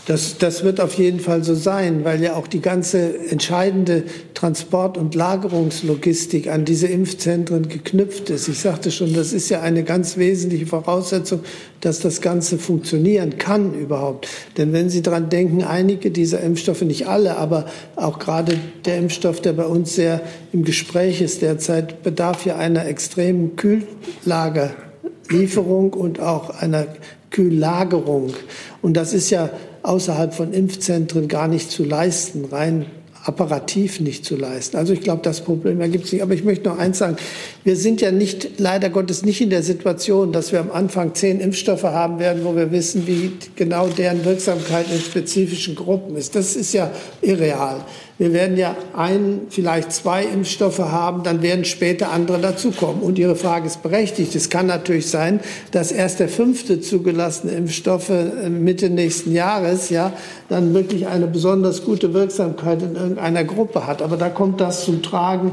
Das, das wird auf jeden Fall so sein, weil ja auch die ganze entscheidende Transport- und Lagerungslogistik an diese Impfzentren geknüpft ist. Ich sagte schon, das ist ja eine ganz wesentliche Voraussetzung, dass das Ganze funktionieren kann überhaupt. Denn wenn Sie daran denken, einige dieser Impfstoffe, nicht alle, aber auch gerade der Impfstoff, der bei uns sehr im Gespräch ist derzeit, bedarf ja einer extremen Kühllagerlieferung und auch einer Kühllagerung. Und das ist ja außerhalb von Impfzentren gar nicht zu leisten, rein apparativ nicht zu leisten. Also ich glaube, das Problem ergibt sich. Aber ich möchte noch eins sagen. Wir sind ja nicht, leider Gottes, nicht in der Situation, dass wir am Anfang zehn Impfstoffe haben werden, wo wir wissen, wie genau deren Wirksamkeit in spezifischen Gruppen ist. Das ist ja irreal. Wir werden ja ein, vielleicht zwei Impfstoffe haben, dann werden später andere dazukommen. Und Ihre Frage ist berechtigt. Es kann natürlich sein, dass erst der fünfte zugelassene Impfstoffe äh, Mitte nächsten Jahres ja dann wirklich eine besonders gute Wirksamkeit in irgendeiner Gruppe hat. Aber da kommt das zum Tragen,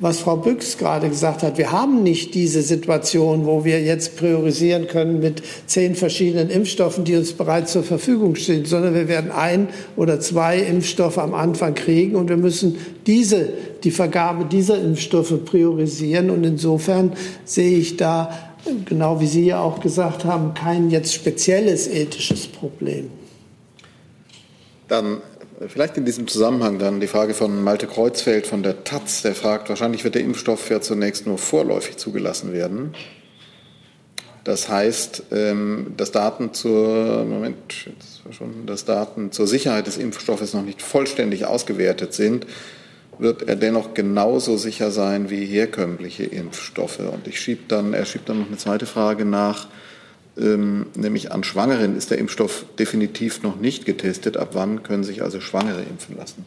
was Frau Büchs gerade gesagt hat. Wir haben nicht diese Situation, wo wir jetzt priorisieren können mit zehn verschiedenen Impfstoffen, die uns bereits zur Verfügung stehen, sondern wir werden ein oder zwei Impfstoffe am Anfang kriegen und wir müssen diese, die Vergabe dieser Impfstoffe priorisieren. Und insofern sehe ich da, genau wie Sie ja auch gesagt haben, kein jetzt spezielles ethisches Problem. Dann Vielleicht in diesem Zusammenhang dann die Frage von Malte Kreuzfeld von der Taz, der fragt, wahrscheinlich wird der Impfstoff ja zunächst nur vorläufig zugelassen werden. Das heißt, ähm, dass Daten zur Moment, dass Daten zur Sicherheit des Impfstoffes noch nicht vollständig ausgewertet sind, wird er dennoch genauso sicher sein wie herkömmliche Impfstoffe. Und ich schieb dann, er schiebt dann noch eine zweite Frage nach ähm, nämlich an Schwangeren ist der Impfstoff definitiv noch nicht getestet. Ab wann können sich also Schwangere impfen lassen?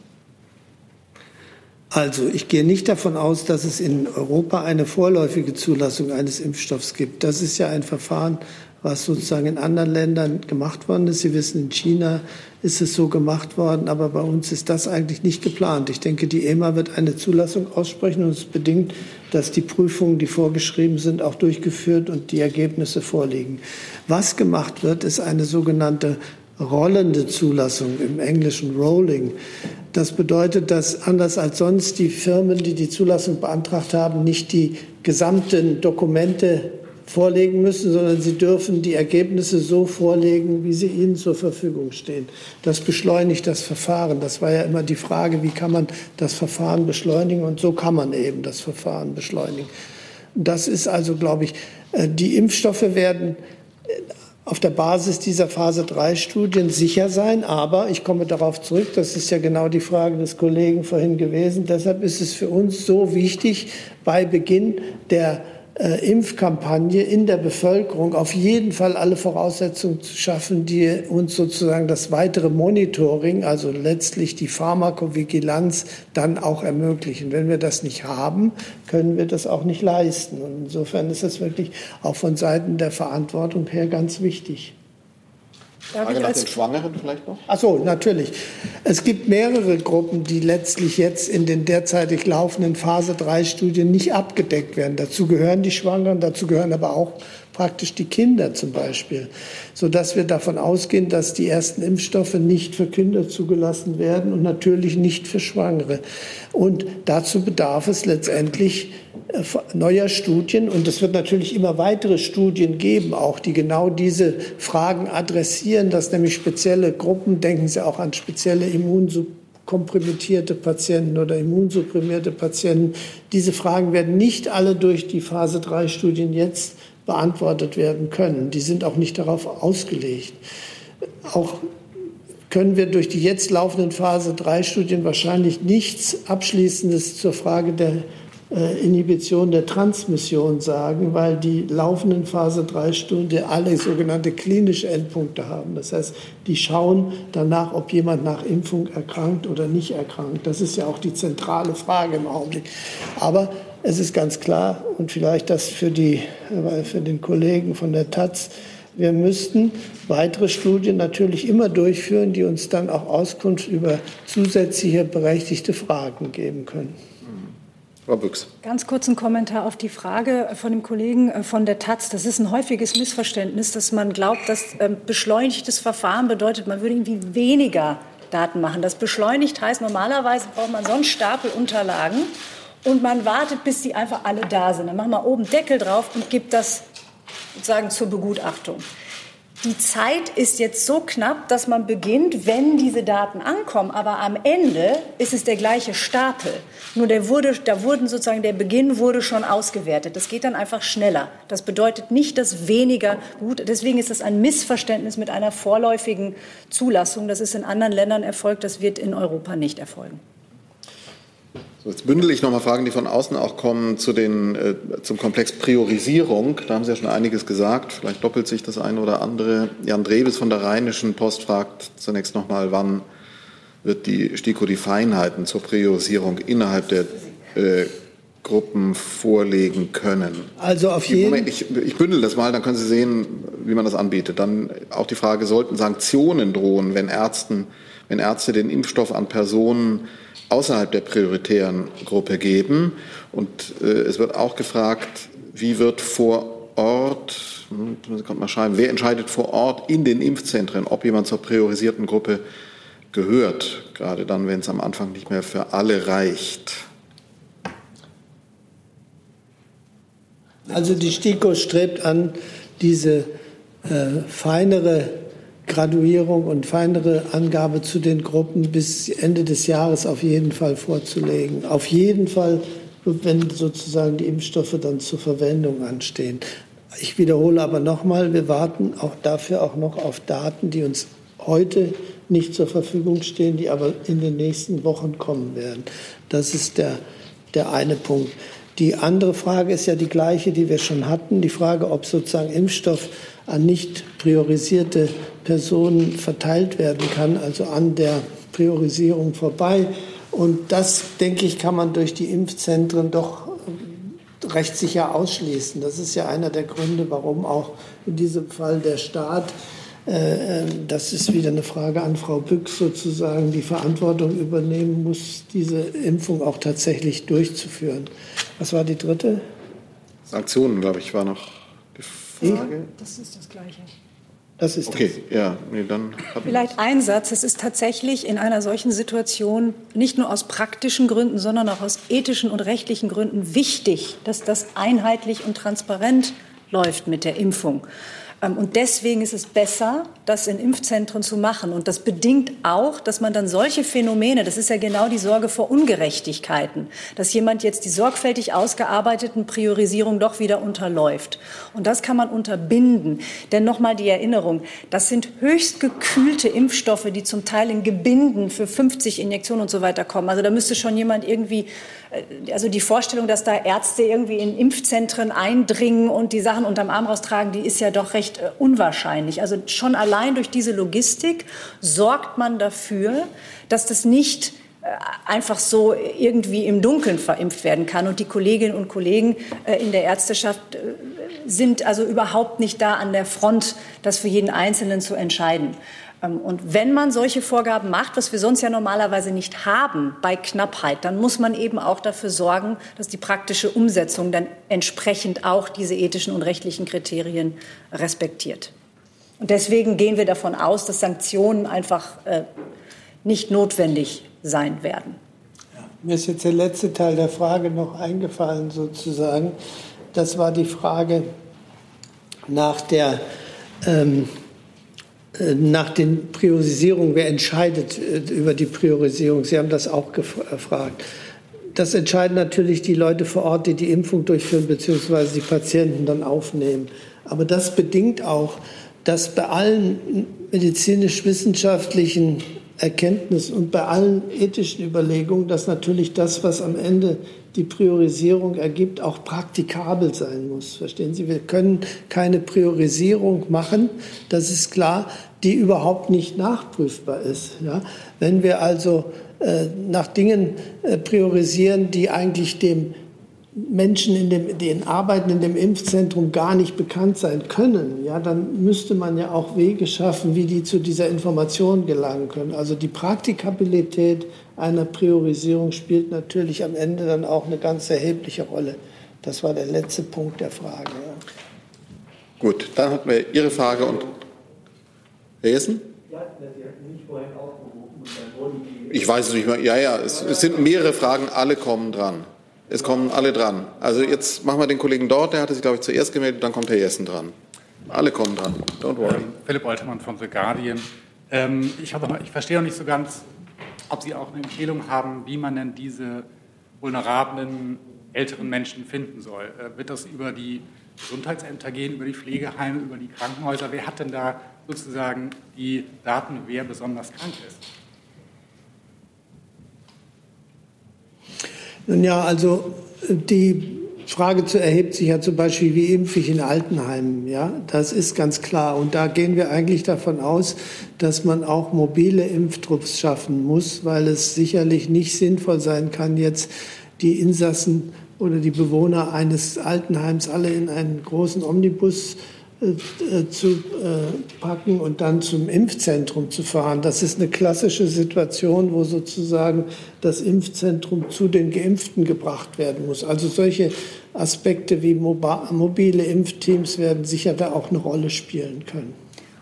Also ich gehe nicht davon aus, dass es in Europa eine vorläufige Zulassung eines Impfstoffs gibt. Das ist ja ein Verfahren, was sozusagen in anderen Ländern gemacht worden ist. Sie wissen, in China ist es so gemacht worden, aber bei uns ist das eigentlich nicht geplant. Ich denke, die EMA wird eine Zulassung aussprechen und es bedingt, dass die Prüfungen, die vorgeschrieben sind, auch durchgeführt und die Ergebnisse vorliegen. Was gemacht wird, ist eine sogenannte rollende Zulassung, im Englischen Rolling. Das bedeutet, dass anders als sonst die Firmen, die die Zulassung beantragt haben, nicht die gesamten Dokumente vorlegen müssen, sondern sie dürfen die Ergebnisse so vorlegen, wie sie ihnen zur Verfügung stehen. Das beschleunigt das Verfahren. Das war ja immer die Frage, wie kann man das Verfahren beschleunigen? Und so kann man eben das Verfahren beschleunigen. Das ist also, glaube ich, äh, die Impfstoffe werden äh, auf der Basis dieser Phase 3 Studien sicher sein. Aber ich komme darauf zurück, das ist ja genau die Frage des Kollegen vorhin gewesen. Deshalb ist es für uns so wichtig, bei Beginn der äh, Impfkampagne in der Bevölkerung auf jeden Fall alle Voraussetzungen zu schaffen, die uns sozusagen das weitere Monitoring, also letztlich die Pharmakovigilanz, dann auch ermöglichen. Wenn wir das nicht haben, können wir das auch nicht leisten. Und insofern ist das wirklich auch von Seiten der Verantwortung her ganz wichtig. Frage nach den Schwangeren vielleicht noch? Ach so, natürlich. Es gibt mehrere Gruppen, die letztlich jetzt in den derzeitig laufenden Phase 3 Studien nicht abgedeckt werden. Dazu gehören die Schwangeren, dazu gehören aber auch praktisch die Kinder zum Beispiel, sodass wir davon ausgehen, dass die ersten Impfstoffe nicht für Kinder zugelassen werden und natürlich nicht für Schwangere. Und dazu bedarf es letztendlich neuer Studien und es wird natürlich immer weitere Studien geben, auch die genau diese Fragen adressieren, dass nämlich spezielle Gruppen, denken Sie auch an spezielle immunkompromittierte Patienten oder immunsupprimierte Patienten. Diese Fragen werden nicht alle durch die Phase 3 Studien jetzt beantwortet werden können. Die sind auch nicht darauf ausgelegt. Auch können wir durch die jetzt laufenden Phase 3 Studien wahrscheinlich nichts Abschließendes zur Frage der Inhibition der Transmission sagen, weil die laufenden Phase 3 Studien alle sogenannte klinische Endpunkte haben. Das heißt, die schauen danach, ob jemand nach Impfung erkrankt oder nicht erkrankt. Das ist ja auch die zentrale Frage im Augenblick. Aber es ist ganz klar und vielleicht das für, die, äh, für den Kollegen von der Taz, wir müssten weitere Studien natürlich immer durchführen, die uns dann auch Auskunft über zusätzliche berechtigte Fragen geben können. Frau Büchs. Ganz kurz ein Kommentar auf die Frage von dem Kollegen äh, von der Taz. Das ist ein häufiges Missverständnis, dass man glaubt, dass ähm, beschleunigtes Verfahren bedeutet, man würde irgendwie weniger Daten machen. Das beschleunigt heißt, normalerweise braucht man so einen Stapel Unterlagen und man wartet, bis die einfach alle da sind. Dann machen wir oben Deckel drauf und gibt das sozusagen zur Begutachtung. Die Zeit ist jetzt so knapp, dass man beginnt, wenn diese Daten ankommen. Aber am Ende ist es der gleiche Stapel. Nur der wurde, da wurden sozusagen der Beginn wurde schon ausgewertet. Das geht dann einfach schneller. Das bedeutet nicht, dass weniger gut. Deswegen ist es ein Missverständnis mit einer vorläufigen Zulassung. Das ist in anderen Ländern erfolgt. Das wird in Europa nicht erfolgen. So, jetzt bündel ich nochmal Fragen, die von außen auch kommen zu den, äh, zum Komplex Priorisierung. Da haben Sie ja schon einiges gesagt. Vielleicht doppelt sich das eine oder andere. Jan Drebes von der Rheinischen Post fragt zunächst nochmal, wann wird die STIKO die Feinheiten zur Priorisierung innerhalb der äh, Gruppen vorlegen können. Also auf jeden Moment, ich, ich bündel das mal, dann können Sie sehen, wie man das anbietet. Dann auch die Frage, sollten Sanktionen drohen, wenn, Ärzten, wenn Ärzte den Impfstoff an Personen außerhalb der prioritären Gruppe geben. Und äh, es wird auch gefragt, wie wird vor Ort, hm, kann mal schreiben, wer entscheidet vor Ort in den Impfzentren, ob jemand zur priorisierten Gruppe gehört, gerade dann, wenn es am Anfang nicht mehr für alle reicht. Also die STIKO strebt an, diese äh, feinere Graduierung und feinere Angabe zu den Gruppen bis Ende des Jahres auf jeden Fall vorzulegen. Auf jeden Fall, wenn sozusagen die Impfstoffe dann zur Verwendung anstehen. Ich wiederhole aber nochmal, wir warten auch dafür auch noch auf Daten, die uns heute nicht zur Verfügung stehen, die aber in den nächsten Wochen kommen werden. Das ist der, der eine Punkt. Die andere Frage ist ja die gleiche, die wir schon hatten, die Frage, ob sozusagen Impfstoff an nicht priorisierte Personen verteilt werden kann, also an der Priorisierung vorbei. Und das, denke ich, kann man durch die Impfzentren doch recht sicher ausschließen. Das ist ja einer der Gründe, warum auch in diesem Fall der Staat, äh, äh das ist wieder eine Frage an Frau Büchs sozusagen, die Verantwortung übernehmen muss, diese Impfung auch tatsächlich durchzuführen. Was war die dritte? Sanktionen, glaube ich, war noch die Frage. Das ist das Gleiche. Das ist okay, das. ja, nee, dann. Vielleicht ein Satz. Es ist tatsächlich in einer solchen Situation nicht nur aus praktischen Gründen, sondern auch aus ethischen und rechtlichen Gründen wichtig, dass das einheitlich und transparent läuft mit der Impfung. Ähm, und deswegen ist es besser, das in Impfzentren zu machen. Und das bedingt auch, dass man dann solche Phänomene, das ist ja genau die Sorge vor Ungerechtigkeiten, dass jemand jetzt die sorgfältig ausgearbeiteten Priorisierung doch wieder unterläuft. Und das kann man unterbinden. Denn nochmal die Erinnerung, das sind höchst gekühlte Impfstoffe, die zum Teil in Gebinden für 50 Injektionen und so weiter kommen. Also da müsste schon jemand irgendwie also die Vorstellung, dass da Ärzte irgendwie in Impfzentren eindringen und die Sachen unterm Arm raustragen, die ist ja doch recht äh, unwahrscheinlich. Also schon allein durch diese Logistik sorgt man dafür, dass das nicht äh, einfach so irgendwie im Dunkeln verimpft werden kann. Und die Kolleginnen und Kollegen in der Ärzteschaft sind also überhaupt nicht da an der Front, das für jeden Einzelnen zu entscheiden. Ähm, und wenn man solche Vorgaben macht, was wir sonst ja normalerweise nicht haben bei Knappheit, dann muss man eben auch dafür sorgen, dass die praktische Umsetzung dann entsprechend auch diese ethischen und rechtlichen Kriterien respektiert. Und deswegen gehen wir davon aus, dass Sanktionen einfach äh, nicht notwendig sein werden. Ja, mir ist jetzt der letzte Teil der Frage noch eingefallen, sozusagen. Das war die Frage nach der ähm, äh, nach den Priorisierungen, wer entscheidet äh, über die Priorisierung? Sie haben das auch gefragt. Das entscheiden natürlich die Leute vor Ort, die die Impfung durchführen, beziehungsweise die Patienten dann aufnehmen. Aber das bedingt auch, dass bei allen medizinisch-wissenschaftlichen Erkenntnissen und bei allen ethischen Überlegungen, dass natürlich das, was am Ende die Priorisierung ergibt, auch praktikabel sein muss. Verstehen Sie? Wir können keine Priorisierung machen, das ist klar, die überhaupt nicht nachprüfbar ist. Ja? Wenn wir also äh, nach Dingen äh, priorisieren, die eigentlich dem Menschen, in dem, den Arbeiten in dem Impfzentrum gar nicht bekannt sein können, ja, dann müsste man ja auch Wege schaffen, wie die zu dieser Information gelangen können. Also die Praktikabilität einer Priorisierung spielt natürlich am Ende dann auch eine ganz erhebliche Rolle. Das war der letzte Punkt der Frage. Ja. Gut, dann hatten wir Ihre Frage und Herr Jessen? Ja, Sie hatten mich vorhin aufgerufen und dann wurden die. Ich weiß es nicht mehr. Ja, ja, es, es sind mehrere Fragen, alle kommen dran. Es kommen alle dran. Also jetzt machen wir den Kollegen dort, der hatte sich, glaube ich, zuerst gemeldet, dann kommt Herr Jessen dran. Alle kommen dran. Don't worry. Ähm, Philipp Oltermann von The Guardian. Ähm, ich, noch, ich verstehe noch nicht so ganz, ob Sie auch eine Empfehlung haben, wie man denn diese vulnerablen älteren Menschen finden soll. Äh, wird das über die Gesundheitsämter gehen, über die Pflegeheime, über die Krankenhäuser? Wer hat denn da sozusagen die Daten, wer besonders krank ist? Nun ja, also die Frage zu erhebt sich ja zum Beispiel, wie impfe ich in Altenheimen? Ja, das ist ganz klar. Und da gehen wir eigentlich davon aus, dass man auch mobile Impftrupps schaffen muss, weil es sicherlich nicht sinnvoll sein kann, jetzt die Insassen oder die Bewohner eines Altenheims alle in einen großen Omnibus äh, zu äh, packen und dann zum Impfzentrum zu fahren. Das ist eine klassische Situation, wo sozusagen das Impfzentrum zu den Geimpften gebracht werden muss. Also solche Aspekte wie mobile Impfteams werden sicher da auch eine Rolle spielen können.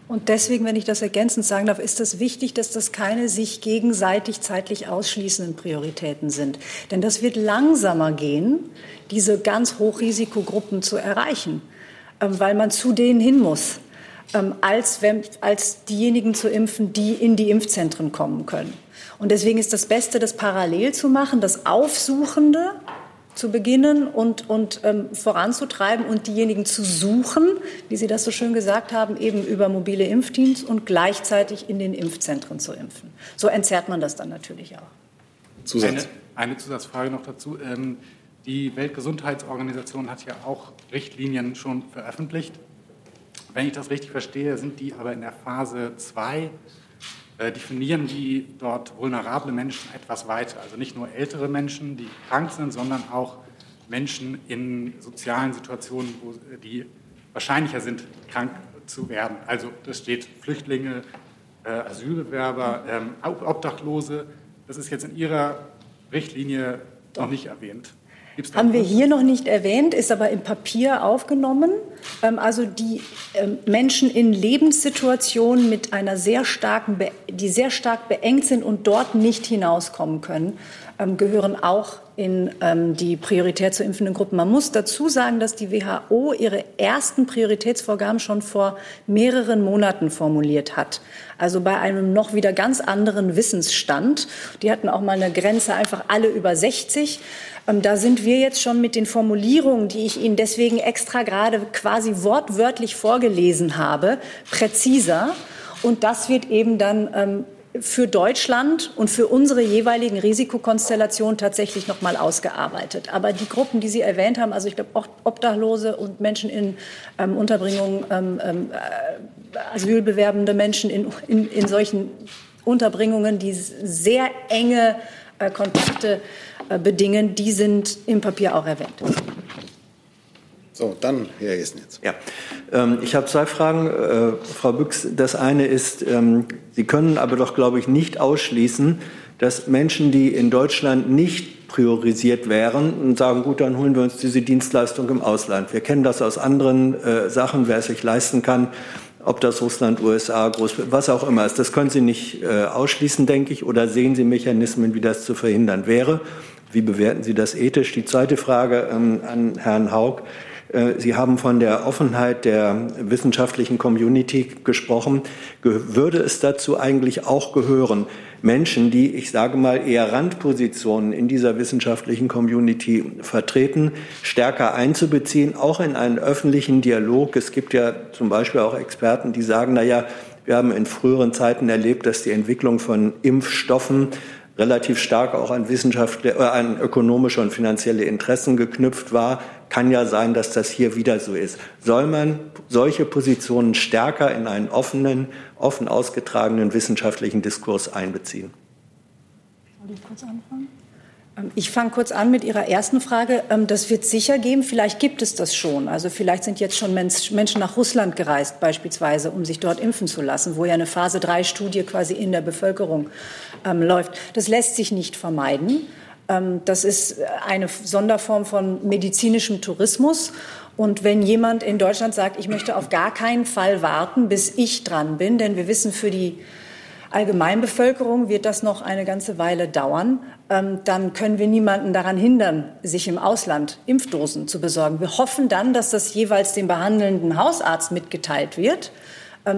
Und deswegen, wenn ich das ergänzend sagen darf, ist es wichtig, dass das keine sich gegenseitig zeitlich ausschließenden Prioritäten sind. Denn das wird langsamer gehen, diese ganz Hochrisikogruppen zu erreichen. Ähm, weil man zu denen hin muss, ähm, als, wenn, als diejenigen zu impfen, die in die Impfzentren kommen können. Und deswegen ist das Beste, das parallel zu machen, das Aufsuchende zu beginnen und, und ähm, voranzutreiben und diejenigen zu suchen, wie Sie das so schön gesagt haben, eben über mobile Impfteams und gleichzeitig in den Impfzentren zu impfen. So entzerrt man das dann natürlich auch. Zusatz. Eine, eine Zusatzfrage noch dazu. Ähm, die Weltgesundheitsorganisation hat ja auch Richtlinien schon veröffentlicht. Wenn ich das richtig verstehe, sind die aber in der Phase 2, äh, definieren die dort vulnerable Menschen etwas weiter. Also nicht nur ältere Menschen, die krank sind, sondern auch Menschen in sozialen Situationen, wo die wahrscheinlicher sind, krank zu werden. Also das steht Flüchtlinge, äh, Asylbewerber, ähm, Obdachlose. Das ist jetzt in Ihrer Richtlinie noch nicht erwähnt. Haben wir hier noch nicht erwähnt, ist aber im Papier aufgenommen. Ähm, also die ähm, Menschen in Lebenssituationen mit einer sehr starken, die sehr stark beengt sind und dort nicht hinauskommen können, ähm, gehören auch in die prioritär zu impfenden Gruppen. Man muss dazu sagen, dass die WHO ihre ersten Prioritätsvorgaben schon vor mehreren Monaten formuliert hat. Also bei einem noch wieder ganz anderen Wissensstand. Die hatten auch mal eine Grenze einfach alle über 60. Ähm, da sind wir jetzt schon mit den Formulierungen, die ich Ihnen deswegen extra gerade quasi wortwörtlich vorgelesen habe, präziser. Und das wird eben dann ähm, für Deutschland und für unsere jeweiligen Risikokonstellationen tatsächlich noch mal ausgearbeitet. Aber die Gruppen, die Sie erwähnt haben, also ich glaube Obdachlose und Menschen in ähm, Unterbringung, ähm, ähm, äh, asylbewerbende Menschen in, in, in solchen Unterbringungen, die sehr enge äh, Kontakte äh, bedingen, die sind im Papier auch erwähnt. So, dann Herr Jessen jetzt. Ja, ähm, ich habe zwei Fragen, äh, Frau Büchs. Das eine ist, ähm, Sie können aber doch, glaube ich, nicht ausschließen, dass Menschen, die in Deutschland nicht priorisiert wären und sagen, gut, dann holen wir uns diese Dienstleistung im Ausland. Wir kennen das aus anderen äh, Sachen, wer es sich leisten kann, ob das Russland, USA, Großbritannien, was auch immer ist. Das können Sie nicht äh, ausschließen, denke ich, oder sehen Sie Mechanismen, wie das zu verhindern wäre? Wie bewerten Sie das ethisch? Die zweite Frage ähm, an Herrn Haug. Äh, Sie haben von der Offenheit der wissenschaftlichen Community gesprochen. Würde es dazu eigentlich auch gehören, Menschen, die, ich sage mal, eher Randpositionen in dieser wissenschaftlichen Community vertreten, stärker einzubeziehen, auch in einen öffentlichen Dialog? Es gibt ja zum Beispiel auch Experten, die sagen, na ja, wir haben in früheren Zeiten erlebt, dass die Entwicklung von Impfstoffen relativ stark auch an wissenschaftliche, äh, an ökonomische und finanzielle Interessen geknüpft war. Kann ja sein, dass das hier wieder so ist. Soll man solche Positionen stärker in einen offenen, offen ausgetragenen wissenschaftlichen Diskurs einbeziehen? Soll ich kurz anfangen? Ähm, ich fange kurz an mit Ihrer ersten Frage. Ähm, das wird sicher geben. Vielleicht gibt es das schon. Also vielleicht sind jetzt schon Menschen nach Russland gereist, beispielsweise, um sich dort impfen zu lassen, wo ja eine Phase-3-Studie quasi in der Bevölkerung ähm, läuft. Das lässt sich nicht vermeiden. Ähm, das ist eine Sonderform von medizinischem Tourismus. Und wenn jemand in Deutschland sagt, ich möchte auf gar keinen Fall warten, bis ich dran bin, denn wir wissen, für die Allgemeinbevölkerung wird das noch eine ganze Weile dauern, ähm, dann können wir niemanden daran hindern, sich im Ausland Impfdosen zu besorgen. Wir hoffen dann, dass das jeweils dem behandelnden Hausarzt mitgeteilt wird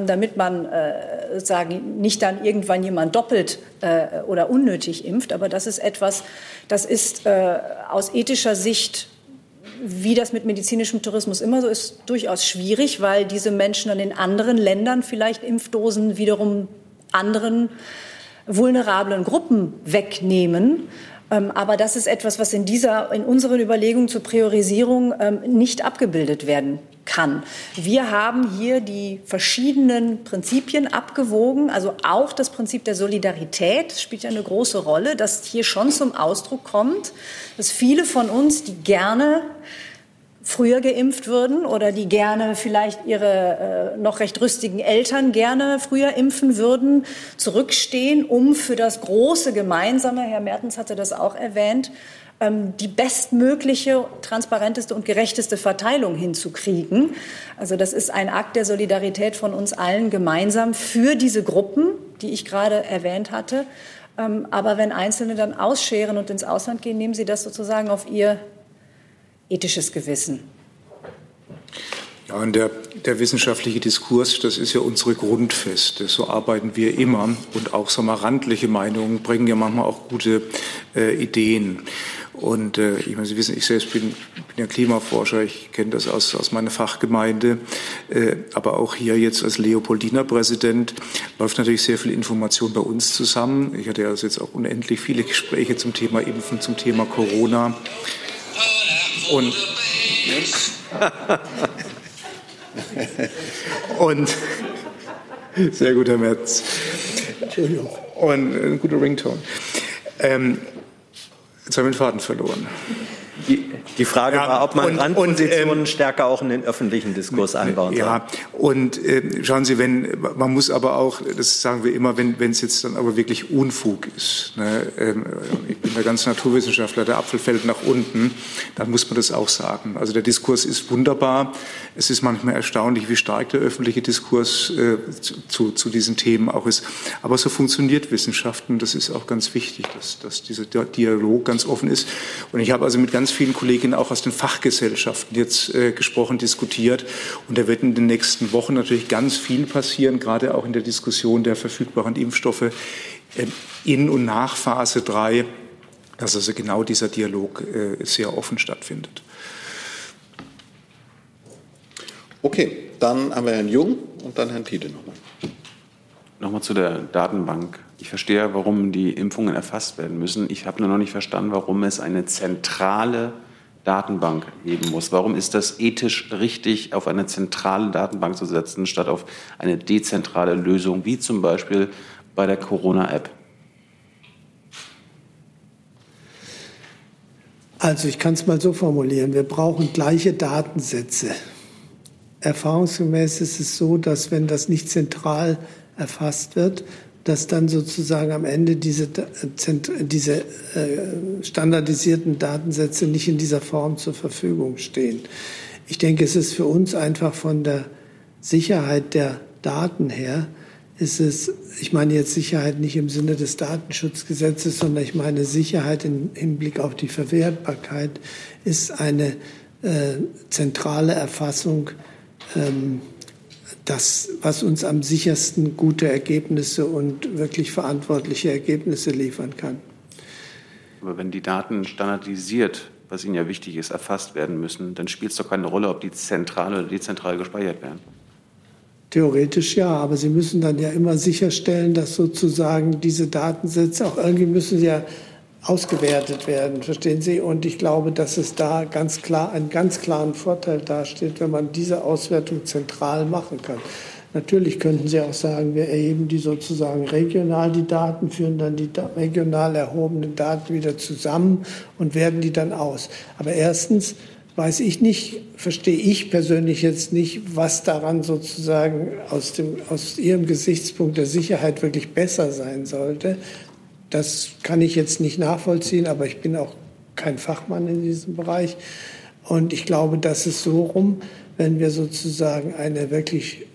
damit man äh, sozusagen nicht dann irgendwann jemand doppelt äh, oder unnötig impft. Aber das ist etwas, das ist äh, aus ethischer Sicht wie das mit medizinischem Tourismus immer so ist, durchaus schwierig, weil diese Menschen dann in anderen Ländern vielleicht Impfdosen wiederum anderen vulnerablen Gruppen wegnehmen. Ähm, aber das ist etwas, was in, dieser, in unseren Überlegungen zur Priorisierung ähm, nicht abgebildet werden kann. Wir haben hier die verschiedenen Prinzipien abgewogen, also auch das Prinzip der Solidarität spielt ja eine große Rolle, das hier schon zum Ausdruck kommt, dass viele von uns, die gerne früher geimpft würden oder die gerne vielleicht ihre äh, noch recht rüstigen Eltern gerne früher impfen würden, zurückstehen, um für das große Gemeinsame, Herr Mertens hatte das auch erwähnt, ähm, die bestmögliche, transparenteste und gerechteste Verteilung hinzukriegen. Also das ist ein Akt der Solidarität von uns allen gemeinsam für diese Gruppen, die ich gerade erwähnt hatte. Ähm, aber wenn Einzelne dann ausscheren und ins Ausland gehen, nehmen sie das sozusagen auf ihr ethisches Gewissen? Ja, und der, der wissenschaftliche Diskurs, das ist ja unsere Grundfeste. So arbeiten wir immer. Und auch so mal randliche Meinungen bringen ja manchmal auch gute äh, Ideen. Und äh, ich meine, Sie wissen, ich selbst bin, bin ja Klimaforscher, ich kenne das aus, aus meiner Fachgemeinde, äh, aber auch hier jetzt als Leopoldiner Präsident läuft natürlich sehr viel Information bei uns zusammen. Ich hatte ja also jetzt auch unendlich viele Gespräche zum Thema Impfen, zum Thema Corona. Und, und sehr gut, Herr Metz. Entschuldigung. Und ein guter Ringtone. Ähm, jetzt haben wir den Faden verloren. Die, die Frage ja, war, ob man und, Randpositionen und, ähm, stärker auch in den öffentlichen Diskurs einbauen soll. Ja, und äh, schauen Sie, wenn man muss aber auch, das sagen wir immer, wenn es jetzt dann aber wirklich Unfug ist. Ne, ähm, ich bin der ganz Naturwissenschaftler, der Apfel fällt nach unten, dann muss man das auch sagen. Also der Diskurs ist wunderbar. Es ist manchmal erstaunlich, wie stark der öffentliche Diskurs äh, zu, zu, diesen Themen auch ist. Aber so funktioniert Wissenschaften. Das ist auch ganz wichtig, dass, dass dieser Dialog ganz offen ist. Und ich habe also mit ganz vielen Kolleginnen auch aus den Fachgesellschaften jetzt äh, gesprochen, diskutiert. Und da wird in den nächsten Wochen natürlich ganz viel passieren, gerade auch in der Diskussion der verfügbaren Impfstoffe äh, in und nach Phase 3, dass also genau dieser Dialog äh, sehr offen stattfindet. Okay, dann haben wir Herrn Jung und dann Herrn Tiede nochmal. Nochmal zu der Datenbank. Ich verstehe, warum die Impfungen erfasst werden müssen. Ich habe nur noch nicht verstanden, warum es eine zentrale Datenbank geben muss. Warum ist das ethisch richtig, auf eine zentrale Datenbank zu setzen, statt auf eine dezentrale Lösung, wie zum Beispiel bei der Corona-App? Also ich kann es mal so formulieren, wir brauchen gleiche Datensätze. Erfahrungsgemäß ist es so, dass wenn das nicht zentral erfasst wird, dass dann sozusagen am Ende diese, diese äh, standardisierten Datensätze nicht in dieser Form zur Verfügung stehen. Ich denke, es ist für uns einfach von der Sicherheit der Daten her, ist es, ich meine jetzt Sicherheit nicht im Sinne des Datenschutzgesetzes, sondern ich meine Sicherheit im Hinblick auf die Verwertbarkeit, ist eine äh, zentrale Erfassung ähm, das, was uns am sichersten gute Ergebnisse und wirklich verantwortliche Ergebnisse liefern kann. Aber wenn die Daten standardisiert, was Ihnen ja wichtig ist, erfasst werden müssen, dann spielt es doch keine Rolle, ob die zentral oder dezentral gespeichert werden. Theoretisch ja, aber Sie müssen dann ja immer sicherstellen, dass sozusagen diese Datensätze auch irgendwie müssen ja ausgewertet werden, verstehen Sie? Und ich glaube, dass es da ganz klar einen ganz klaren Vorteil dasteht, wenn man diese Auswertung zentral machen kann. Natürlich könnten Sie auch sagen, wir erheben die sozusagen regional die Daten, führen dann die regional erhobenen Daten wieder zusammen und werden die dann aus. Aber erstens weiß ich nicht, verstehe ich persönlich jetzt nicht, was daran sozusagen aus, dem, aus Ihrem Gesichtspunkt der Sicherheit wirklich besser sein sollte. Das kann ich jetzt nicht nachvollziehen, aber ich bin auch kein Fachmann in diesem Bereich. Und ich glaube, dass es so rum, wenn wir sozusagen eine wirklich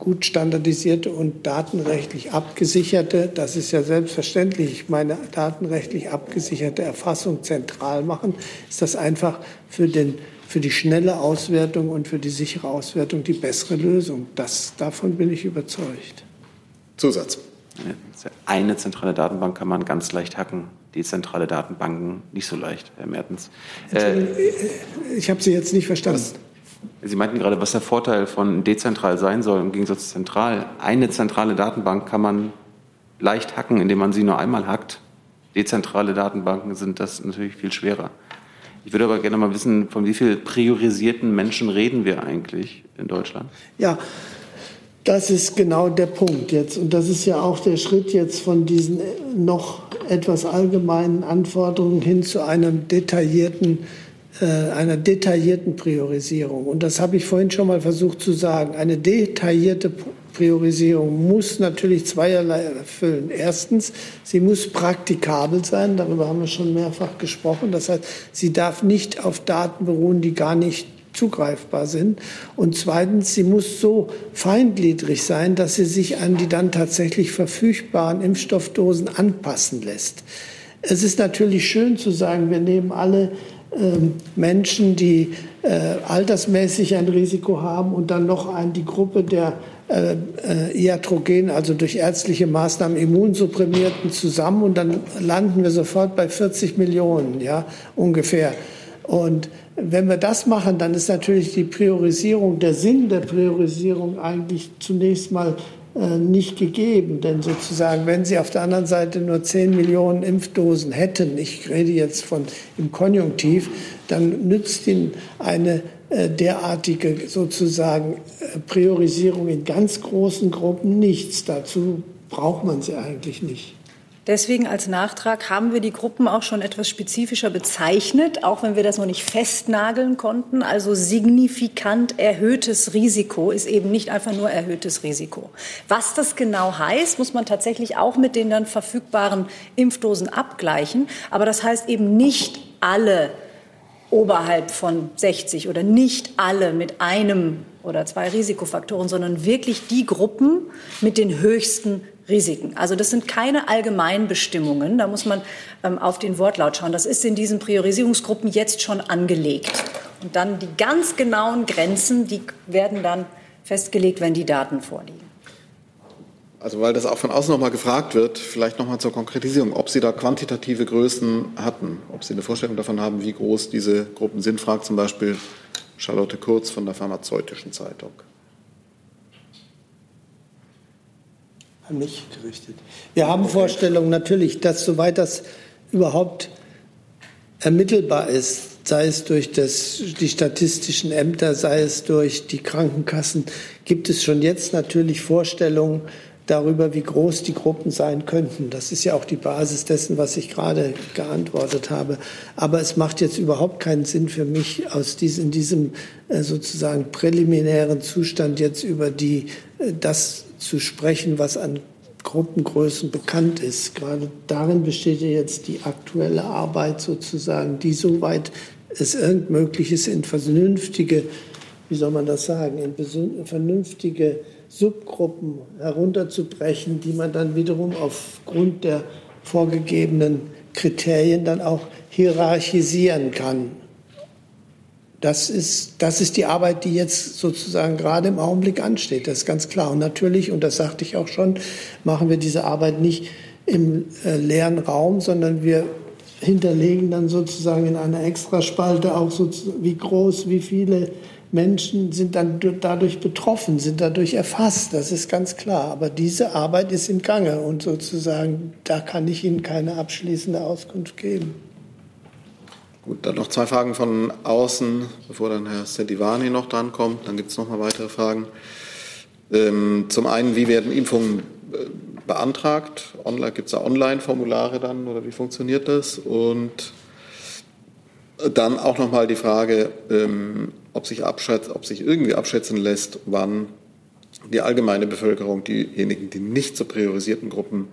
gut standardisierte und datenrechtlich abgesicherte, das ist ja selbstverständlich, ich meine datenrechtlich abgesicherte Erfassung zentral machen, ist das einfach für, den, für die schnelle Auswertung und für die sichere Auswertung die bessere Lösung. Das, davon bin ich überzeugt. Zusatz. Eine zentrale Datenbank kann man ganz leicht hacken. Dezentrale Datenbanken nicht so leicht, Herr Mertens. Äh, ich habe Sie jetzt nicht verstanden. Sie meinten gerade, was der Vorteil von dezentral sein soll im Gegensatz zu zentral. Eine zentrale Datenbank kann man leicht hacken, indem man sie nur einmal hackt. Dezentrale Datenbanken sind das natürlich viel schwerer. Ich würde aber gerne mal wissen, von wie vielen priorisierten Menschen reden wir eigentlich in Deutschland? Ja, das ist genau der Punkt jetzt. Und das ist ja auch der Schritt jetzt von diesen noch etwas allgemeinen Anforderungen hin zu einem detaillierten, äh, einer detaillierten Priorisierung. Und das habe ich vorhin schon mal versucht zu sagen. Eine detaillierte Priorisierung muss natürlich zweierlei erfüllen. Erstens, sie muss praktikabel sein. Darüber haben wir schon mehrfach gesprochen. Das heißt, sie darf nicht auf Daten beruhen, die gar nicht zugreifbar sind. Und zweitens, sie muss so feingliedrig sein, dass sie sich an die dann tatsächlich verfügbaren Impfstoffdosen anpassen lässt. Es ist natürlich schön zu sagen, wir nehmen alle äh, Menschen, die äh, altersmäßig ein Risiko haben und dann noch ein, die Gruppe der äh, äh, iatrogen, also durch ärztliche Maßnahmen immunsupprimierten zusammen und dann landen wir sofort bei 40 Millionen, ja, ungefähr. Und wenn wir das machen, dann ist natürlich die Priorisierung, der Sinn der Priorisierung eigentlich zunächst mal äh, nicht gegeben. Denn sozusagen, wenn Sie auf der anderen Seite nur 10 Millionen Impfdosen hätten, ich rede jetzt von im Konjunktiv, dann nützt Ihnen eine äh, derartige sozusagen äh, Priorisierung in ganz großen Gruppen nichts. Dazu braucht man sie eigentlich nicht. Deswegen als Nachtrag haben wir die Gruppen auch schon etwas spezifischer bezeichnet, auch wenn wir das noch nicht festnageln konnten. Also signifikant erhöhtes Risiko ist eben nicht einfach nur erhöhtes Risiko. Was das genau heißt, muss man tatsächlich auch mit den dann verfügbaren Impfdosen abgleichen. Aber das heißt eben nicht alle oberhalb von 60 oder nicht alle mit einem oder zwei Risikofaktoren, sondern wirklich die Gruppen mit den höchsten Risiken. Also das sind keine Allgemeinbestimmungen. Da muss man ähm, auf den Wortlaut schauen. Das ist in diesen Priorisierungsgruppen jetzt schon angelegt. Und dann die ganz genauen Grenzen, die werden dann festgelegt, wenn die Daten vorliegen. Also weil das auch von außen nochmal gefragt wird, vielleicht nochmal zur Konkretisierung, ob Sie da quantitative Größen hatten, ob Sie eine Vorstellung davon haben, wie groß diese Gruppen sind, fragt zum Beispiel Charlotte Kurz von der Pharmazeutischen Zeitung. An mich gerichtet. Wir haben Vorstellungen natürlich, dass soweit das überhaupt ermittelbar ist, sei es durch das, die statistischen Ämter, sei es durch die Krankenkassen, gibt es schon jetzt natürlich Vorstellungen darüber, wie groß die Gruppen sein könnten. Das ist ja auch die Basis dessen, was ich gerade geantwortet habe. Aber es macht jetzt überhaupt keinen Sinn für mich, aus diesem, in diesem äh, sozusagen präliminären Zustand jetzt über die, äh, das zu sprechen, was an Gruppengrößen bekannt ist. Gerade darin besteht ja jetzt die aktuelle Arbeit sozusagen, die soweit es irgend möglich ist, in vernünftige, wie soll man das sagen, in vernünftige Subgruppen herunterzubrechen, die man dann wiederum aufgrund der vorgegebenen Kriterien dann auch hierarchisieren kann. Das ist, das ist die Arbeit, die jetzt sozusagen gerade im Augenblick ansteht. Das ist ganz klar. Und natürlich, und das sagte ich auch schon, machen wir diese Arbeit nicht im äh, leeren Raum, sondern wir hinterlegen dann sozusagen in einer Extraspalte auch so, wie groß, wie viele Menschen sind dann dadurch betroffen, sind dadurch erfasst. Das ist ganz klar. Aber diese Arbeit ist im Gange und sozusagen, da kann ich Ihnen keine abschließende Auskunft geben. Gut, dann noch zwei Fragen von außen, bevor dann Herr Sedivani noch drankommt. Dann gibt es noch mal weitere Fragen. Ähm, zum einen, wie werden Impfungen äh, beantragt? Gibt es da Online-Formulare dann oder wie funktioniert das? Und dann auch noch mal die Frage, ähm, ob sich, ob sich irgendwie abschätzen lässt, wann die allgemeine Bevölkerung, diejenigen, die nicht zu priorisierten Gruppen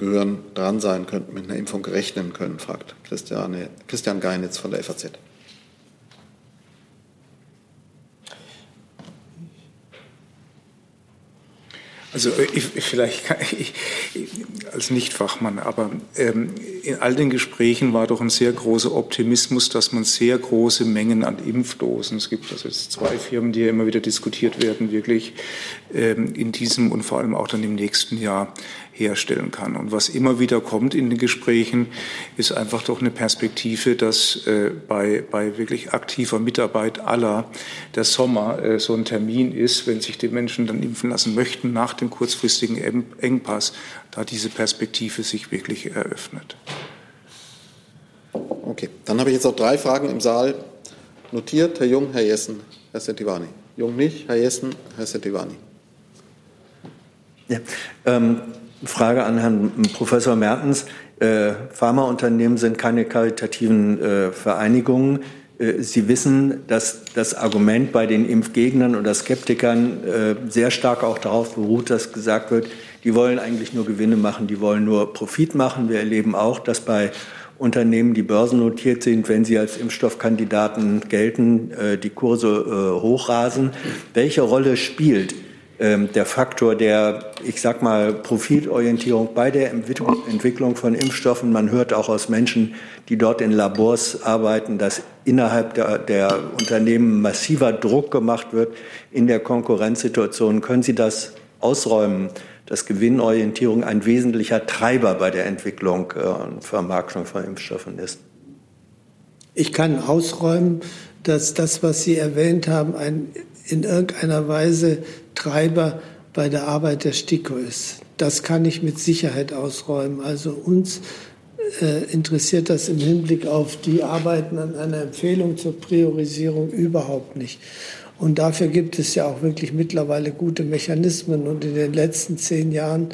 gehören, dran sein könnten, mit einer Impfung rechnen können, fragt Christiane, Christian Geinitz von der FAZ. Also ich, vielleicht ich, als Nichtfachmann, aber ähm, in all den Gesprächen war doch ein sehr großer Optimismus, dass man sehr große Mengen an Impfdosen, es gibt also jetzt zwei Firmen, die ja immer wieder diskutiert werden, wirklich ähm, in diesem und vor allem auch dann im nächsten Jahr herstellen kann. Und was immer wieder kommt in den Gesprächen, ist einfach doch eine Perspektive, dass äh, bei, bei wirklich aktiver Mitarbeit aller der Sommer äh, so ein Termin ist, wenn sich die Menschen dann impfen lassen möchten, nach dem kurzfristigen Engpass, da diese Perspektive sich wirklich eröffnet. Okay, dann habe ich jetzt noch drei Fragen im Saal notiert. Herr Jung, Herr Jessen, Herr Sentivani. Jung nicht, Herr Jessen, Herr Sentivani. Ja, ähm, Frage an Herrn Professor Mertens. Äh, Pharmaunternehmen sind keine karitativen äh, Vereinigungen. Äh, Sie wissen, dass das Argument bei den Impfgegnern oder Skeptikern äh, sehr stark auch darauf beruht, dass gesagt wird, die wollen eigentlich nur Gewinne machen, die wollen nur Profit machen. Wir erleben auch, dass bei Unternehmen, die börsennotiert sind, wenn sie als Impfstoffkandidaten gelten, äh, die Kurse äh, hochrasen. Welche Rolle spielt der Faktor der, ich sag mal, Profitorientierung bei der Entwicklung von Impfstoffen. Man hört auch aus Menschen, die dort in Labors arbeiten, dass innerhalb der, der Unternehmen massiver Druck gemacht wird in der Konkurrenzsituation. Können Sie das ausräumen, dass Gewinnorientierung ein wesentlicher Treiber bei der Entwicklung äh, und Vermarktung von Impfstoffen ist? Ich kann ausräumen, dass das, was Sie erwähnt haben, ein in irgendeiner Weise Treiber bei der Arbeit der STIKO ist. Das kann ich mit Sicherheit ausräumen. Also uns äh, interessiert das im Hinblick auf die Arbeiten an einer Empfehlung zur Priorisierung überhaupt nicht. Und dafür gibt es ja auch wirklich mittlerweile gute Mechanismen. Und in den letzten zehn Jahren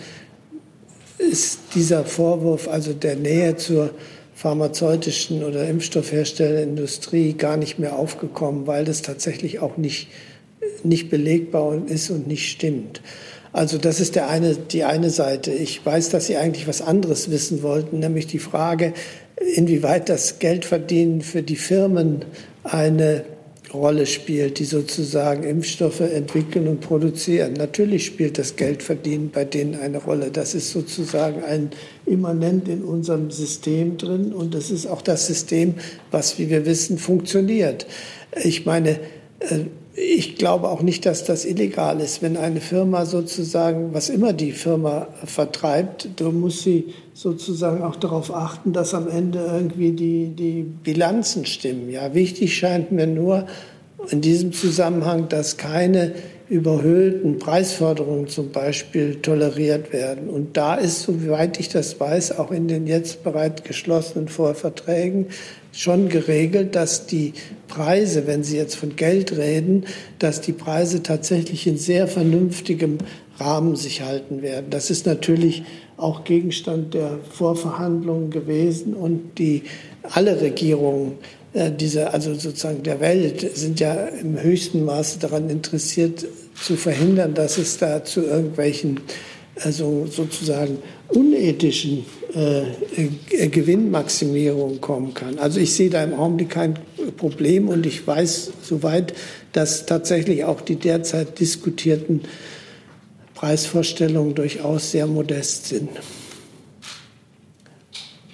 ist dieser Vorwurf, also der Nähe zur pharmazeutischen oder Impfstoffherstellerindustrie, gar nicht mehr aufgekommen, weil das tatsächlich auch nicht nicht belegbar ist und nicht stimmt. Also das ist der eine, die eine Seite. Ich weiß, dass Sie eigentlich was anderes wissen wollten, nämlich die Frage, inwieweit das Geldverdienen für die Firmen eine Rolle spielt, die sozusagen Impfstoffe entwickeln und produzieren. Natürlich spielt das Geldverdienen bei denen eine Rolle. Das ist sozusagen ein immanent in unserem System drin und das ist auch das System, was, wie wir wissen, funktioniert. Ich meine, äh, ich glaube auch nicht, dass das illegal ist. Wenn eine Firma sozusagen, was immer die Firma vertreibt, da muss sie sozusagen auch darauf achten, dass am Ende irgendwie die, die Bilanzen stimmen. Ja, wichtig scheint mir nur in diesem Zusammenhang, dass keine überhöhten Preisforderungen zum Beispiel toleriert werden. Und da ist, soweit ich das weiß, auch in den jetzt bereits geschlossenen Vorverträgen schon geregelt, dass die Preise, wenn Sie jetzt von Geld reden, dass die Preise tatsächlich in sehr vernünftigem Rahmen sich halten werden. Das ist natürlich auch Gegenstand der Vorverhandlungen gewesen und die alle Regierungen äh, diese, also sozusagen der Welt sind ja im höchsten Maße daran interessiert zu verhindern, dass es da zu irgendwelchen also sozusagen unethischen äh, Gewinnmaximierung kommen kann. Also ich sehe da im Augenblick kein Problem und ich weiß soweit, dass tatsächlich auch die derzeit diskutierten Preisvorstellungen durchaus sehr modest sind.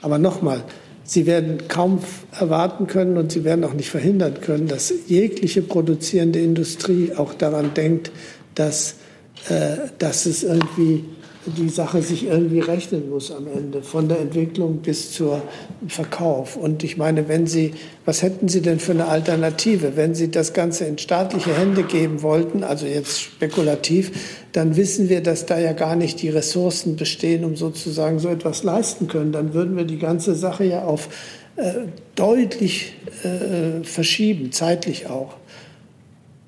Aber nochmal, Sie werden kaum erwarten können und Sie werden auch nicht verhindern können, dass jegliche produzierende Industrie auch daran denkt, dass, äh, dass es irgendwie die Sache sich irgendwie rechnen muss am Ende, von der Entwicklung bis zum Verkauf. Und ich meine, wenn Sie, was hätten Sie denn für eine Alternative? Wenn Sie das Ganze in staatliche Hände geben wollten, also jetzt spekulativ, dann wissen wir, dass da ja gar nicht die Ressourcen bestehen, um sozusagen so etwas leisten können. Dann würden wir die ganze Sache ja auf äh, deutlich äh, verschieben, zeitlich auch.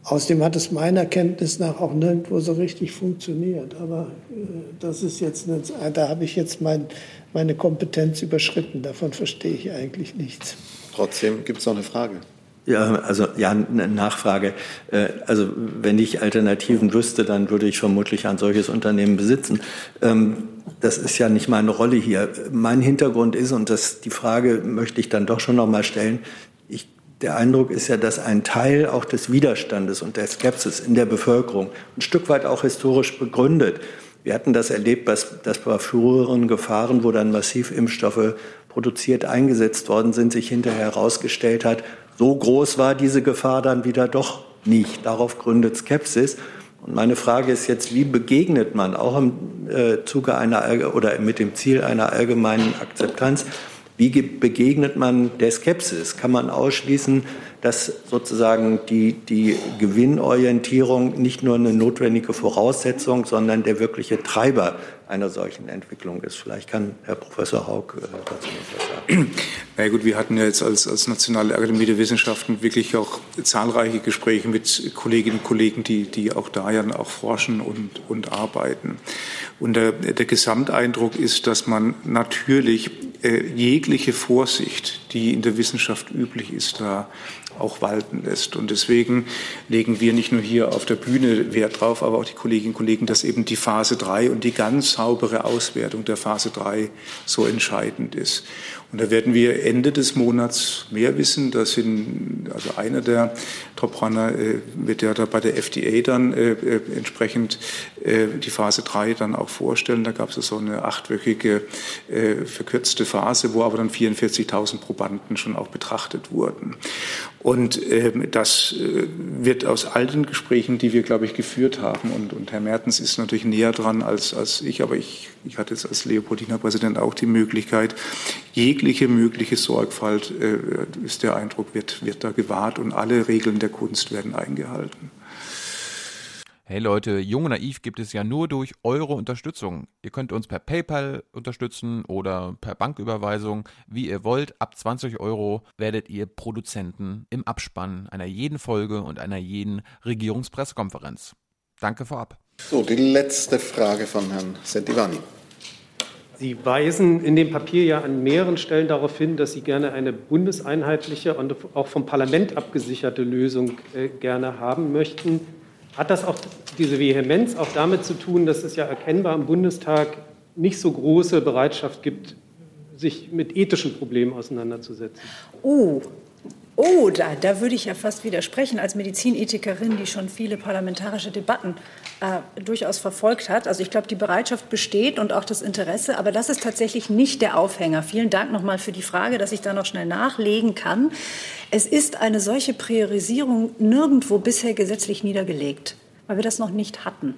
Außerdem hat es meiner Kenntnis nach auch nirgendwo so richtig funktioniert. Aber äh, das ist jetzt, eine, da habe ich jetzt mein, meine Kompetenz überschritten. Davon verstehe ich eigentlich nichts. Trotzdem gibt es noch eine Frage. Ja, also ja, eine Nachfrage. Äh, also wenn ich Alternativen wüsste, dann würde ich vermutlich ein solches Unternehmen besitzen. Ähm, das ist ja nicht meine Rolle hier. Mein Hintergrund ist, und das, die Frage möchte ich dann doch schon noch mal stellen, der Eindruck ist ja, dass ein Teil auch des Widerstandes und der Skepsis in der Bevölkerung ein Stück weit auch historisch begründet. Wir hatten das erlebt, dass, bei früheren Gefahren, wo dann massiv Impfstoffe produziert eingesetzt worden sind, sich hinterher herausgestellt hat, so groß war diese Gefahr dann wieder doch nicht. Darauf gründet Skepsis. Und meine Frage ist jetzt, wie begegnet man auch im äh, Zuge einer oder mit dem Ziel einer allgemeinen Akzeptanz wie begegnet man der Skepsis? Kann man ausschließen, dass sozusagen die, die Gewinnorientierung nicht nur eine notwendige Voraussetzung, sondern der wirkliche Treiber einer solchen Entwicklung ist. Vielleicht kann Herr Professor Haug äh, dazu etwas sagen. Na gut, wir hatten ja jetzt als, als Nationale Akademie der Wissenschaften wirklich auch zahlreiche Gespräche mit Kolleginnen und Kollegen, die, die auch da ja auch forschen und, und arbeiten. Und der, der Gesamteindruck ist, dass man natürlich äh, jegliche Vorsicht, die in der Wissenschaft üblich ist, da auch walten lässt. Und deswegen legen wir nicht nur hier auf der Bühne Wert drauf, aber auch die Kolleginnen und Kollegen, dass eben die Phase 3 und die ganz saubere Auswertung der Phase 3 so entscheidend ist. Und da werden wir Ende des Monats mehr wissen. Da sind, also einer der Top-Runner äh, wird ja da bei der FDA dann äh, äh, entsprechend äh, die Phase 3 dann auch vorstellen. Da gab es so eine achtwöchige äh, verkürzte Phase, wo aber dann 44.000 Probanden schon auch betrachtet wurden. Und ähm, das äh, wird aus all den Gesprächen, die wir, glaube ich, geführt haben, und, und Herr Mertens ist natürlich näher dran als, als ich, aber ich, ich hatte jetzt als Leopoldiner Präsident auch die Möglichkeit, jegliche mögliche Sorgfalt, äh, ist der Eindruck, wird, wird da gewahrt und alle Regeln der Kunst werden eingehalten. Hey Leute, Jung und Naiv gibt es ja nur durch eure Unterstützung. Ihr könnt uns per PayPal unterstützen oder per Banküberweisung, wie ihr wollt. Ab 20 Euro werdet ihr Produzenten im Abspann einer jeden Folge und einer jeden Regierungspressekonferenz. Danke vorab. So, die letzte Frage von Herrn Sentivani. Sie weisen in dem Papier ja an mehreren Stellen darauf hin, dass Sie gerne eine bundeseinheitliche und auch vom Parlament abgesicherte Lösung äh, gerne haben möchten. Hat das auch diese Vehemenz auch damit zu tun, dass es ja erkennbar im Bundestag nicht so große Bereitschaft gibt, sich mit ethischen Problemen auseinanderzusetzen? Oh, Oh, da, da würde ich ja fast widersprechen als Medizinethikerin, die schon viele parlamentarische Debatten äh, durchaus verfolgt hat. Also ich glaube, die Bereitschaft besteht und auch das Interesse, aber das ist tatsächlich nicht der Aufhänger. Vielen Dank nochmal für die Frage, dass ich da noch schnell nachlegen kann. Es ist eine solche Priorisierung nirgendwo bisher gesetzlich niedergelegt, weil wir das noch nicht hatten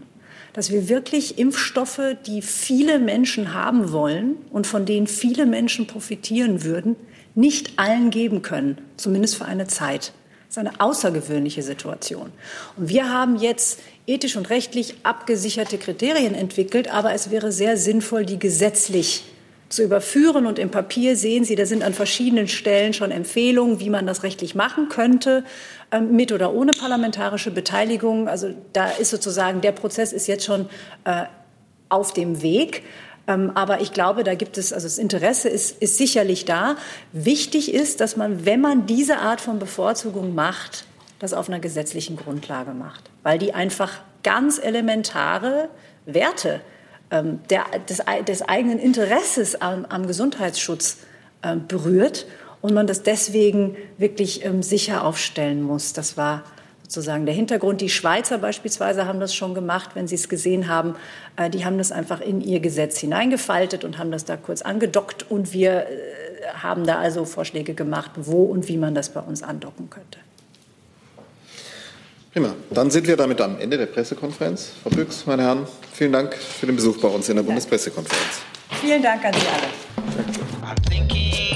dass wir wirklich Impfstoffe, die viele Menschen haben wollen und von denen viele Menschen profitieren würden, nicht allen geben können, zumindest für eine Zeit. Das ist eine außergewöhnliche Situation. Und wir haben jetzt ethisch und rechtlich abgesicherte Kriterien entwickelt, aber es wäre sehr sinnvoll, die gesetzlich zu überführen. Und im Papier sehen Sie, da sind an verschiedenen Stellen schon Empfehlungen, wie man das rechtlich machen könnte, ähm, mit oder ohne parlamentarische Beteiligung. Also da ist sozusagen, der Prozess ist jetzt schon äh, auf dem Weg. Ähm, aber ich glaube, da gibt es, also das Interesse ist, ist sicherlich da. Wichtig ist, dass man, wenn man diese Art von Bevorzugung macht, das auf einer gesetzlichen Grundlage macht, weil die einfach ganz elementare Werte ähm, der, des, des, eigenen Interesses am, am Gesundheitsschutz äh, berührt und man das deswegen wirklich ähm, sicher aufstellen muss. Das war sozusagen der Hintergrund. Die Schweizer beispielsweise haben das schon gemacht, wenn Sie es gesehen haben. Äh, die haben das einfach in ihr Gesetz hineingefaltet und haben das da kurz angedockt. Und wir äh, haben da also Vorschläge gemacht, wo und wie man das bei uns andocken könnte. Prima. Dann sind wir damit am Ende der Pressekonferenz. Frau Büchs, meine Herren, vielen Dank für den Besuch bei uns in der Bundespressekonferenz. Vielen Dank an Sie alle.